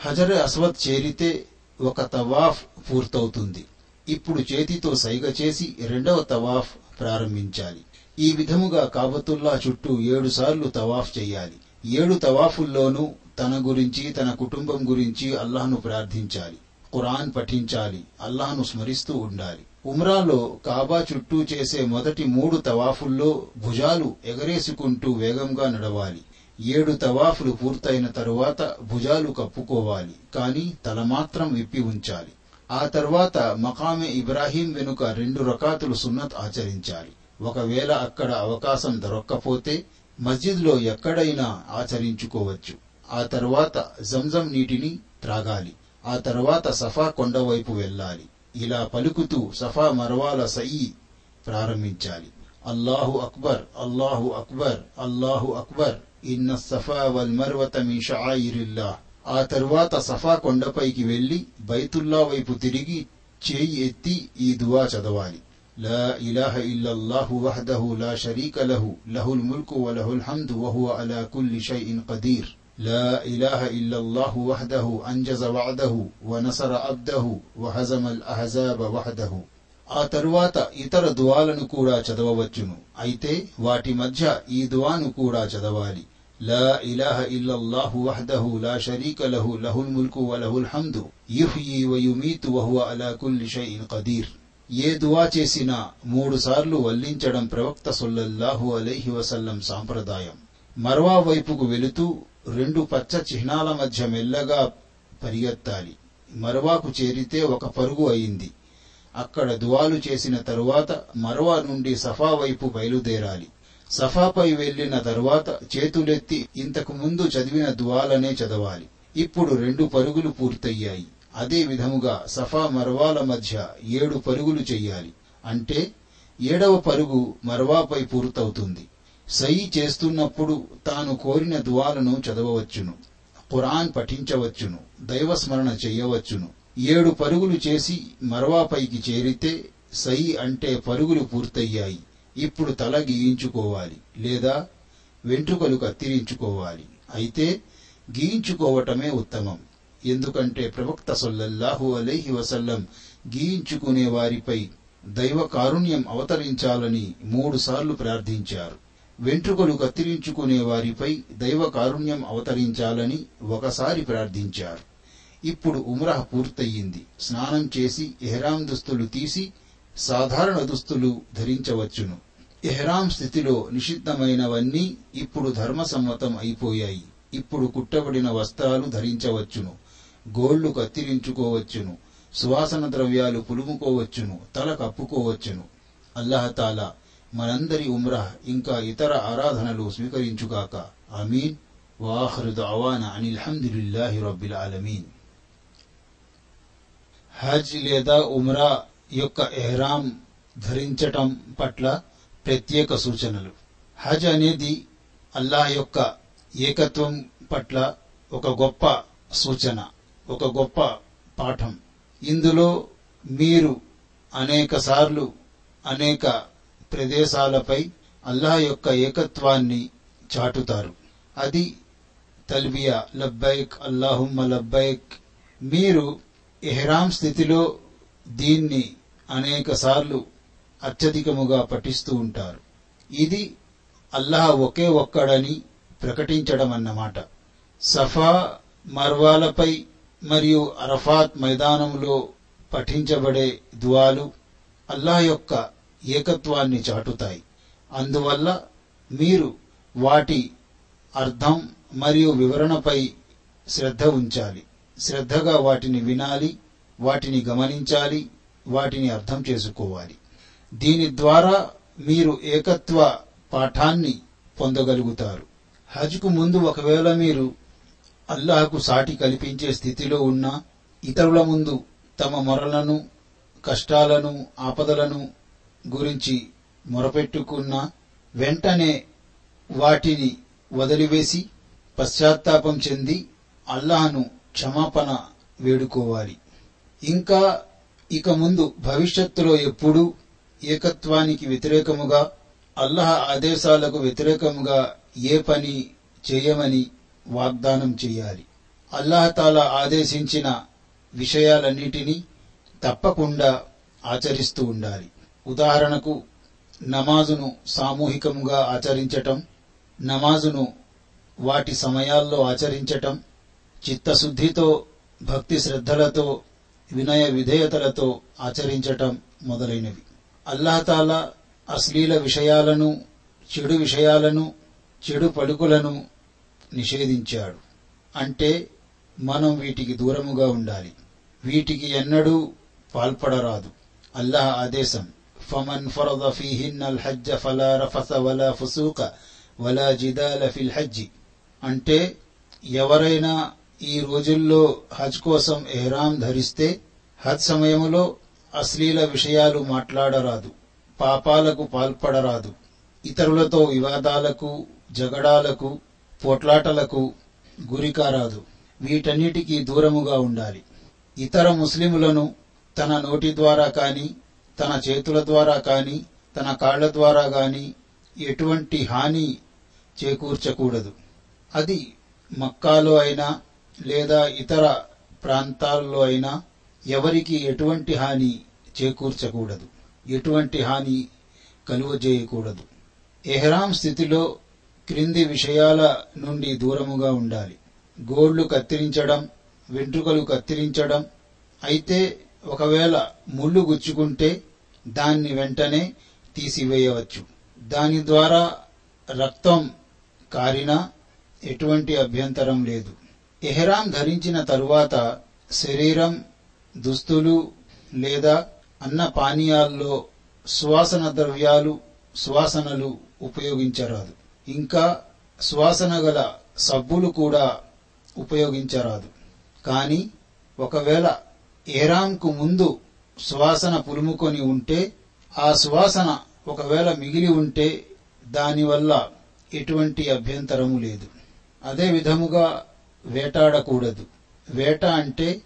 హజర్ అస్వద్ చేరితే ఒక తవాఫ్ పూర్తవుతుంది. ఇప్పుడు చేతితో సైగ చేసి రెండవ తవాఫ్ ప్రారంభించాలి. ఈ విధముగా కాబతుల్లా చుట్టూ ఏడు సార్లు తవాఫ్ చెయ్యాలి ఏడు తవాఫుల్లోనూ తన గురించి తన కుటుంబం గురించి అల్లాహ్ను ప్రార్థించాలి. ఖురాన్ పఠించాలి. అల్లాహ్ను స్మరిస్తూ ఉండాలి. ఉమ్రాలో కాబా చుట్టూ చేసే మొదటి మూడు తవాఫుల్లో భుజాలు ఎగరేసుకుంటూ వేగంగా నడవాలి. ఏడు తవాఫులు పూర్తయిన తరువాత భుజాలు కప్పుకోవాలి కాని తల మాత్రం విప్పి ఉంచాలి. ఆ తర్వాత మకామె ఇబ్రాహీం వెనుక రెండు రకాతులు సున్నత్ ఆచరించాలి. ఒకవేళ అక్కడ అవకాశం దొరక్కపోతే మస్జిద్లో ఎక్కడైనా ఆచరించుకోవచ్చు. ఆ తర్వాత జంజం నీటిని త్రాగాలి. ఆ తర్వాత సఫా కొండ వైపు వెళ్ళాలి. ఇలా పలుకుతూ సఫా మరవాల సయి ప్రారంభించాలి అల్లాహు అక్బర్ అల్లాహు అక్బర్ అల్లాహు అక్బర్ ఇన్న సఫా వల్ మర్వత మీ షాయిరిల్లా ఆ తరువాత సఫా కొండపైకి వెళ్ళి బైతుల్లా వైపు తిరిగి చేయి ఎత్తి ఈ దువా చదవాలి لا إله إلا الله وحده لا شريك له له الملك وله الحمد وهو على كل شيء قدير لا إله إلا الله وحده أنجز وعده ونصر عبده وهزم الأحزاب وحده ఆ తరువాత ఇతర దువాలను కూడా చదవవచ్చును అయితే వాటి మధ్య ఈ దువాను కూడా చదవాలి లా ఇలాహ ఇల్లల్లాహు వహ్దహు లా షరీక లహు లహుల్ ముల్కు వ లహుల్ హమ్దు యుహ్యీ వ యుమీతు వ హువ అలా కుల్లి షైఇన్ ఖదీర్ ఏ దువా చేసినా మూడు సార్లు వల్లించడం ప్రవక్త సొల్లల్లాహు అలైహి వసల్లం సాంప్రదాయం మర్వా వైపుకు వెళుతూ రెండు పచ్చ చిహ్నాల మధ్య మెల్లగా పరిగెత్తాలి. మరవాకు చేరితే ఒక పరుగు అయింది. అక్కడ దువాలు చేసిన తరువాత మరవా నుండి సఫా వైపు బయలుదేరాలి. సఫాపై వెళ్ళిన తరువాత చేతులెత్తి ఇంతకు ముందు చదివిన దువాలనే చదవాలి. ఇప్పుడు రెండు పరుగులు పూర్తయ్యాయి. అదే విధముగా సఫా మరవాల మధ్య ఏడు పరుగులు చెయ్యాలి. అంటే ఏడవ పరుగు మరవాపై పూర్తవుతుంది. సై చేస్తున్నప్పుడు తాను కోరిన దువాలను చదవవచ్చును ఖురాన్ పఠించవచ్చును దైవస్మరణ చెయ్యవచ్చును ఏడు పరుగులు చేసి మరవాపైకి చేరితే సై అంటే పరుగులు పూర్తయ్యాయి. ఇప్పుడు తల గీయించుకోవాలి లేదా వెంట్రుకలు కత్తిరించుకోవాలి. అయితే గీయించుకోవటమే ఉత్తమం. ఎందుకంటే ప్రవక్త సొల్లల్లాహు అలైహి వసల్లం గీయించుకునే వారిపై దైవ కారుణ్యం అవతరించాలని మూడుసార్లు ప్రార్థించారు. వెంట్రుకలు కత్తిరించుకునే వారిపై దైవ కారుణ్యం అవతరించాలని ఒకసారి ప్రార్థించారు. ఇప్పుడు ఉమ్రహ పూర్తయింది. స్నానం చేసి ఎహ్రాం దుస్తులు తీసి సాధారణ దుస్తులు ధరించవచ్చును. ఎహ్రాం స్థితిలో నిషిద్ధమైనవన్నీ ఇప్పుడు ధర్మసమ్మతం అయిపోయాయి. ఇప్పుడు కుట్టబడిన వస్త్రాలు ధరించవచ్చును. గోళ్ళు కత్తిరించుకోవచ్చును. సువాసన ద్రవ్యాలు పులుముకోవచ్చును. తల కప్పుకోవచ్చును. అల్లహతాలా మనందరి ఉమ్రా ఇంకా ఇతర ఆరాధనలు స్వీకరించుగాక. అమీన్ వాహరు దావాన అనిల్ హమ్దులిల్లాహి రబ్బిల్ ఆలమీన్. హజ్ లేదా ఉమ్రా యొక్క ఎహ్రాం ధరించటం పట్ల ప్రత్యేక సూచనలు. హజ్ అనేది అల్లాహ్ యొక్క ఏకత్వం పట్ల ఒక గొప్ప సూచన ఒక గొప్ప పాఠం. ఇందులో మీరు అనేక సార్లు అనేక ప్రదేశాలపై అల్లాహ్ యొక్క ఏకత్వాన్ని చాటుతారు. అది తల్బియా లబ్బైక్ అల్లాహుమ్మ లబ్బైక్ మీరు ఎహ్రాం స్థితిలో దీన్ని అనేక సార్లు అత్యధికముగా పఠిస్తూ ఉంటారు. ఇది అల్లాహ్ ఒకే ఒక్కడని ప్రకటించడం అన్నమాట సఫా మర్వాలపై మరియు అరఫాత్ మైదానంలో పఠించబడే దువాలు అల్లాహ్ యొక్క ఏకత్వాన్ని చాటుతాయి. అందువల్ల మీరు వాటి అర్థం మరియు వివరణపై శ్రద్ధ ఉంచాలి. శ్రద్ధగా వాటిని వినాలి వాటిని గమనించాలి వాటిని అర్థం చేసుకోవాలి. దీని ద్వారా మీరు ఏకత్వ పాఠాన్ని పొందగలుగుతారు. హజ్కు ముందు ఒకవేళ మీరు అల్లాహకు సాటి కల్పించే స్థితిలో ఉన్నా ఇతరుల ముందు తమ మొరలను కష్టాలను ఆపదలను గురించి మొరపెట్టుకున్న వెంటనే వాటిని వదిలివేసి పశ్చాత్తాపం చెంది అల్లాహను క్షమాపణ వేడుకోవాలి. ఇంకా ఇక ముందు భవిష్యత్తులో ఎప్పుడూ ఏకత్వానికి వ్యతిరేకముగా అల్లాహ్ ఆదేశాలకు వ్యతిరేకముగా ఏ పని చేయమని వాగ్దానం చేయాలి. అల్లహతాలా ఆదేశించిన విషయాలన్నిటినీ తప్పకుండా ఆచరిస్తూ ఉండాలి. ఉదాహరణకు నమాజును సామూహికంగా ఆచరించటం నమాజును వాటి సమయాల్లో ఆచరించటం చిత్తశుద్ధితో భక్తి శ్రద్ధలతో వినయ విధేయతలతో ఆచరించటం మొదలైనవి. అల్లాహతాలా అశ్లీల విషయాలను చెడు విషయాలను చెడు పలుకులను నిషేధించాడు. అంటే మనం వీటికి దూరముగా ఉండాలి. వీటికి ఎన్నడూ పాల్పడరాదు. అల్లాహ్ ఆదేశం. ఫమన్ فرض فيهن الحج హజ్జ ఫలా రఫస వలా ఫుసూక వలా జిదాల ఫిల్ హజ్జి అంటే ఎవరైనా ఈ రోజుల్లో హజ్ కోసం ఎహ్రాం ధరిస్తే హజ్ సమయంలో అశ్లీల విషయాలు మాట్లాడరాదు పాపాలకు పాల్పడరాదు. ఇతరులతో వివాదాలకు జగడాలకు పోట్లాటలకు గురికారాదు వీటన్నిటికీ దూరముగా ఉండాలి. ఇతర ముస్లిములను తన నోటి ద్వారా కానీ తన చేతుల ద్వారా కాని తన కాళ్ళ ద్వారా గాని ఎటువంటి హాని చేకూర్చకూడదు. అది మక్కాలో అయినా లేదా ఇతర ప్రాంతాల్లో అయినా ఎవరికి ఎటువంటి హాని చేకూర్చకూడదు. ఎటువంటి హాని కలుగజేయకూడదు ఎహ్రాం స్థితిలో క్రింది విషయాల నుండి దూరముగా ఉండాలి. గోళ్ళు కత్తిరించడం వెంట్రుకలు కత్తిరించడం అయితే ఒకవేళ ముళ్ళు గుచ్చుకుంటే దాన్ని వెంటనే తీసివేయవచ్చు. దాని ద్వారా రక్తం కారినా ఎటువంటి అభ్యంతరం లేదు. ఎహ్రాం ధరించిన తరువాత శరీరం దుస్తులు లేదా అన్న పానీయాల్లో సువాసన ద్రవ్యాలు సువాసనలు ఉపయోగించరాదు. ఇంకా సువాసన గల సబ్బులు కూడా ఉపయోగించరాదు. కానీ ఒకవేళ ఏరాంకు ముందు సువాసన పులుముకొని ఉంటే ఆ సువాసన ఒకవేళ మిగిలి ఉంటే దానివల్ల ఎటువంటి అభ్యంతరము లేదు. అదే విధముగా వేటాడకూడదు. వేట అంటే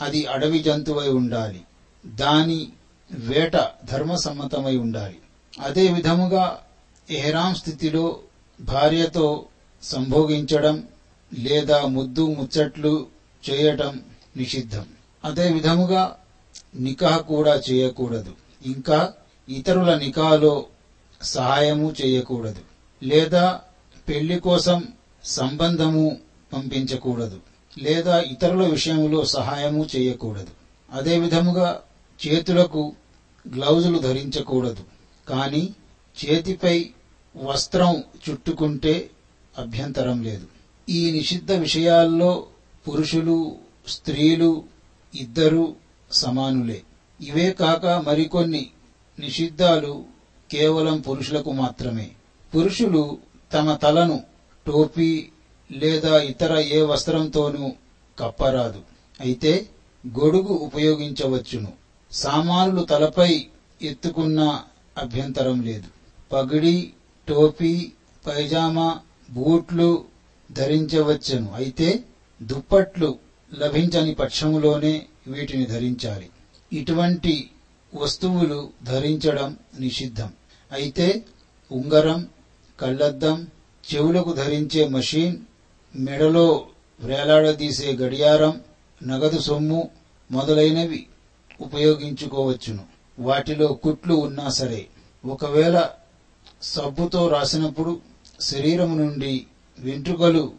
అది అడవి జంతువై ఉండాలి. దాని వేట ధర్మసమ్మతమై ఉండాలి. అదే విధముగా ఎహరాం స్థితిలో భార్యతో సంభోగించడం లేదా ముద్దు ముచ్చట్లు చేయటం నిషిద్ధం. అదే విధముగా నికాహ్ కూడా చేయకూడదు. ఇంకా ఇతరుల నికాలో సహాయము చేయకూడదు. లేదా పెళ్ళి కోసం సంబంధము పంపించకూడదు. లేదా ఇతరుల విషయంలో సహాయము చేయకూడదు. అదే విధముగా చేతులకు గ్లౌజులు ధరించకూడదు. కానీ చేతిపై వస్త్రం చుట్టుకుంటే అభ్యంతరం లేదు. ఈ నిషిద్ధ విషయాల్లో పురుషులు స్త్రీలు ఇద్దరు సమానులే. ఇవే కాక మరికొన్ని నిషిద్ధాలు కేవలం పురుషులకు మాత్రమే. పురుషులు తమ తలను టోపీ లేదా ఇతర ఏ వస్త్రంతోనూ కప్పరాదు. అయితే గొడుగు ఉపయోగించవచ్చును. సామానులు తలపై ఎత్తుకున్న అభ్యంతరం లేదు. పగిడి టోపీ పైజామా బూట్లు ధరించవచ్చును. అయితే దుప్పట్లు లభించని పక్షములోనే వీటిని ధరించాలి. ఇటువంటి వస్తువులు ధరించడం నిషిద్ధం. అయితే ఉంగరం కళ్ళద్దం చెవులకు ధరించే మషీన్ మెడలో వేలాడదీసే గడియారం నగదు సొమ్ము మొదలైనవి ఉపయోగించుకోవచ్చును. వాటిలో కుట్లు ఉన్నా సరే. ఒకవేళ సబ్బుతో రాసినప్పుడు శరీరం నుండి వెంట్రుకలు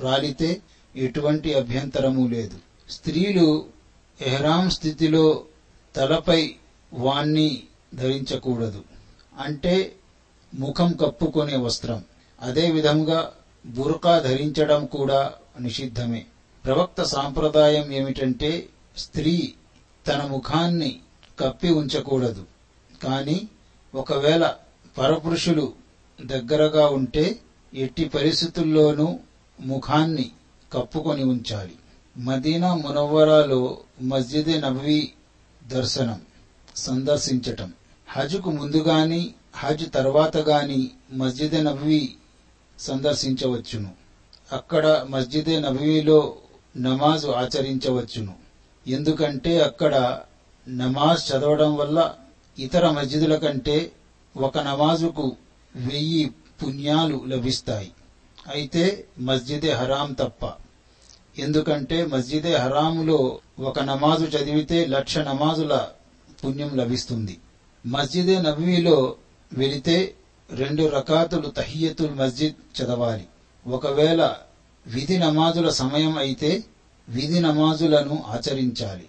రాలితే ఎటువంటి అభ్యంతరము లేదు. స్త్రీలు ఎహ్రాం స్థితిలో తలపై వాణ్ణి ధరించకూడదు. అంటే ముఖం కప్పుకొనే వస్త్రం. అదే విధంగా బురకా ధరించడం కూడా నిషిద్ధమే. ప్రవక్త సాంప్రదాయం ఏమిటంటే స్త్రీ తన ముఖాన్ని కప్పి ఉంచకూడదు. కానీ ఒకవేళ పరపురుషులు దగ్గరగా ఉంటే ఎట్టి పరిస్థితుల్లోనూ ముఖాన్ని కప్పుకొని ఉంచాలి. మదీనా మునవ్వరాలో మస్జిద్ నబవీ దర్శనం సందర్శించటం. హజ్కు ముందు గాని హజ్ తర్వాత గాని మస్జిద్ నబవీ సందర్శించవచ్చును. అక్కడ మస్జిద్ నబవీలో నమాజ్ ఆచరించవచ్చును. ఎందుకంటే అక్కడ నమాజ్ చదవడం వల్ల ఇతర మస్జిదుల కంటే ఒక నమాజుకు వెయ్యి పుణ్యాలు లభిస్తాయి. అయితే మస్జిదే హరాం తప్ప. ఎందుకంటే మస్జిదే హరాములో ఒక నమాజు చదివితే లక్ష నమాజుల పుణ్యం లభిస్తుంది. మస్జిదే నబీలో వెళితే రెండు రకాతులు తహియతుల్ మస్జిద్ చదవాలి. ఒకవేళ విధి నమాజుల సమయం అయితే విధి నమాజులను ఆచరించాలి.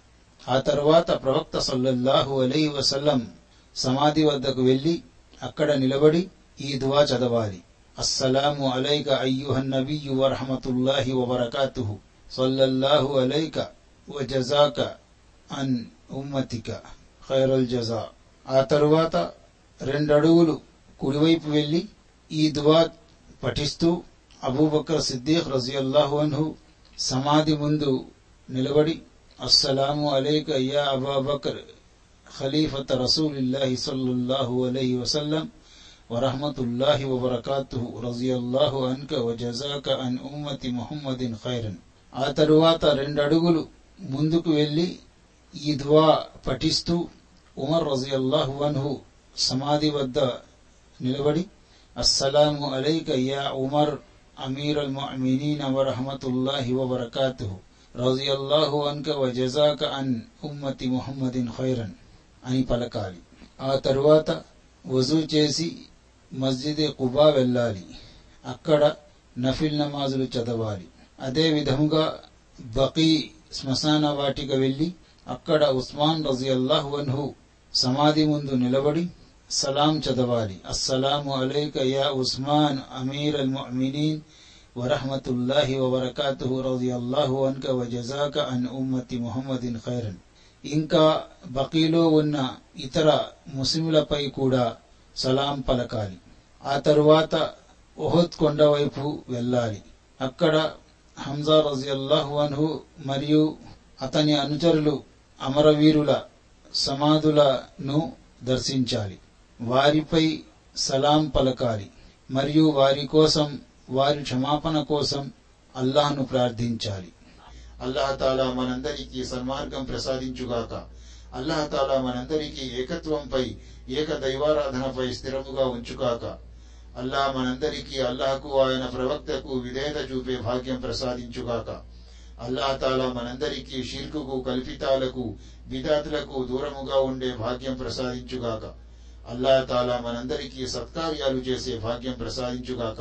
ఆ తర్వాత ప్రవక్త సల్లల్లాహు అలై వసల్లం సమాధి వద్దకు వెళ్ళి అక్కడ నిలబడి ఈ దువా చదవాలి. అస్సలాము అలైక అయ్యుహన్ నబియ్యు వరహమతుల్లాహి వబరకాతుహు. సల్లల్లాహు అలైక వజజాక అన్ ఉమ్మతిక ఖైరల్ జజా. ఆ తరువాత రెండడుగులు కుడివైపు వెళ్ళి ఈ దువా పఠిస్తూ అబూబకర్ సిద్దీక్ రజియల్లాహు అన్హు సమాధి ముందు నిలబడి అస్సలాము అలైక యా అబాబకర్ ఖలీఫత రసూలిల్లాహి సల్లుల్లాహు అలైహి వసల్లం వరహమతుల్లాహి వబరకాతుహు రజియల్లాహు అన్క వజజాక అన్ ఉమ్మతి ముహమ్మదిన్ ఖైరన్. ఆ తరువాత రెండు అడుగులు ముందుకు వెళ్ళి ఈ పఠిస్తూ ఉమర్ రజియల్లాహు వన్హు సమాధి వద్ద నిలబడి అస్సలాము అలైక యా ఉమర్ అమీర్ అల్ మినీన్ వరహమతుల్లాహి వబర్కాతు రజియల్లాహు అన్క వ జజాక అన్ ఉమ్మతి ముహమ్మదిన్ ఖైరన్ అని పలకాలి. ఆ తరువాత వజూ చేసి మస్జిద్ కుబా వెళ్ళాలి. అక్కడ నఫిల్ నమాజులు చదవాలి. అదే విధముగా బకీ శ్మశాన వాటిక వెళ్ళి అక్కడ ఉస్మాన్ రజియల్లాహు అన్హు సమాధి ముందు నిలబడి సలాం చదవాలి. అస్సలాము అలైక యా ఉస్మాన్ అమీర్ అల్ ముమినీన్ వరహమతుల్లాహి వబరకాతుహు రజియల్లాహు అన్క వజజాక అన్ ఉమ్మతి ముహమ్మదిన్ ఖైరన్. ఇంకా బకీలో ఉన్న ఇతర ముస్లింలపై కూడా సలాం పలకాలి. ఆ తరువాత ఒహద్ కొండ వైపు వెళ్ళాలి. అక్కడ హంజా రజియల్లాహు అన్హు మరియు అతని అనుచరులు అమరవీరుల సమాధులను దర్శించాలి. వారిపై సలాం పలకాలి మరియు వారి కోసం వారి క్షమాపణ కోసం అల్లాహ్ను ప్రార్థించాలి. అల్లాహతాలా మనందరికీ సన్మార్గం ప్రసాదించుగాక. అల్లాహ్ తాలా మనందరికీ ఏకత్వంపై ఏక దైవారాధనపై స్థిరముగా ఉంచుగాక. అల్లాహ్ మనందరికీ అల్లాహకు ఆయన ప్రవక్తకు విధేయత చూపే భాగ్యం ప్రసాదించుగాక అల్లాహ్ తాలా మనందరికీ షిర్కుకు కల్పితాలకు బిదాతులకు దూరముగా ఉండే భాగ్యం ప్రసాదించుగాక అల్లాహ్ తాలా మనందరికీ సత్కార్యాలు చేసే భాగ్యం ప్రసాదించుగాక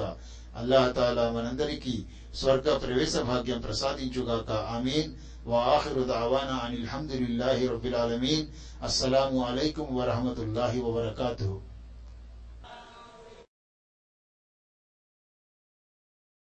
అల్లాహ్ తాలా మనందరికీ స్వర్గ ప్రవేశ భాగ్యం ప్రసాదించుగాక ఆమీన్ وآخر دعوانا عن الحمد لله رب العالمين السلام عليكم ورحمة الله وبركاته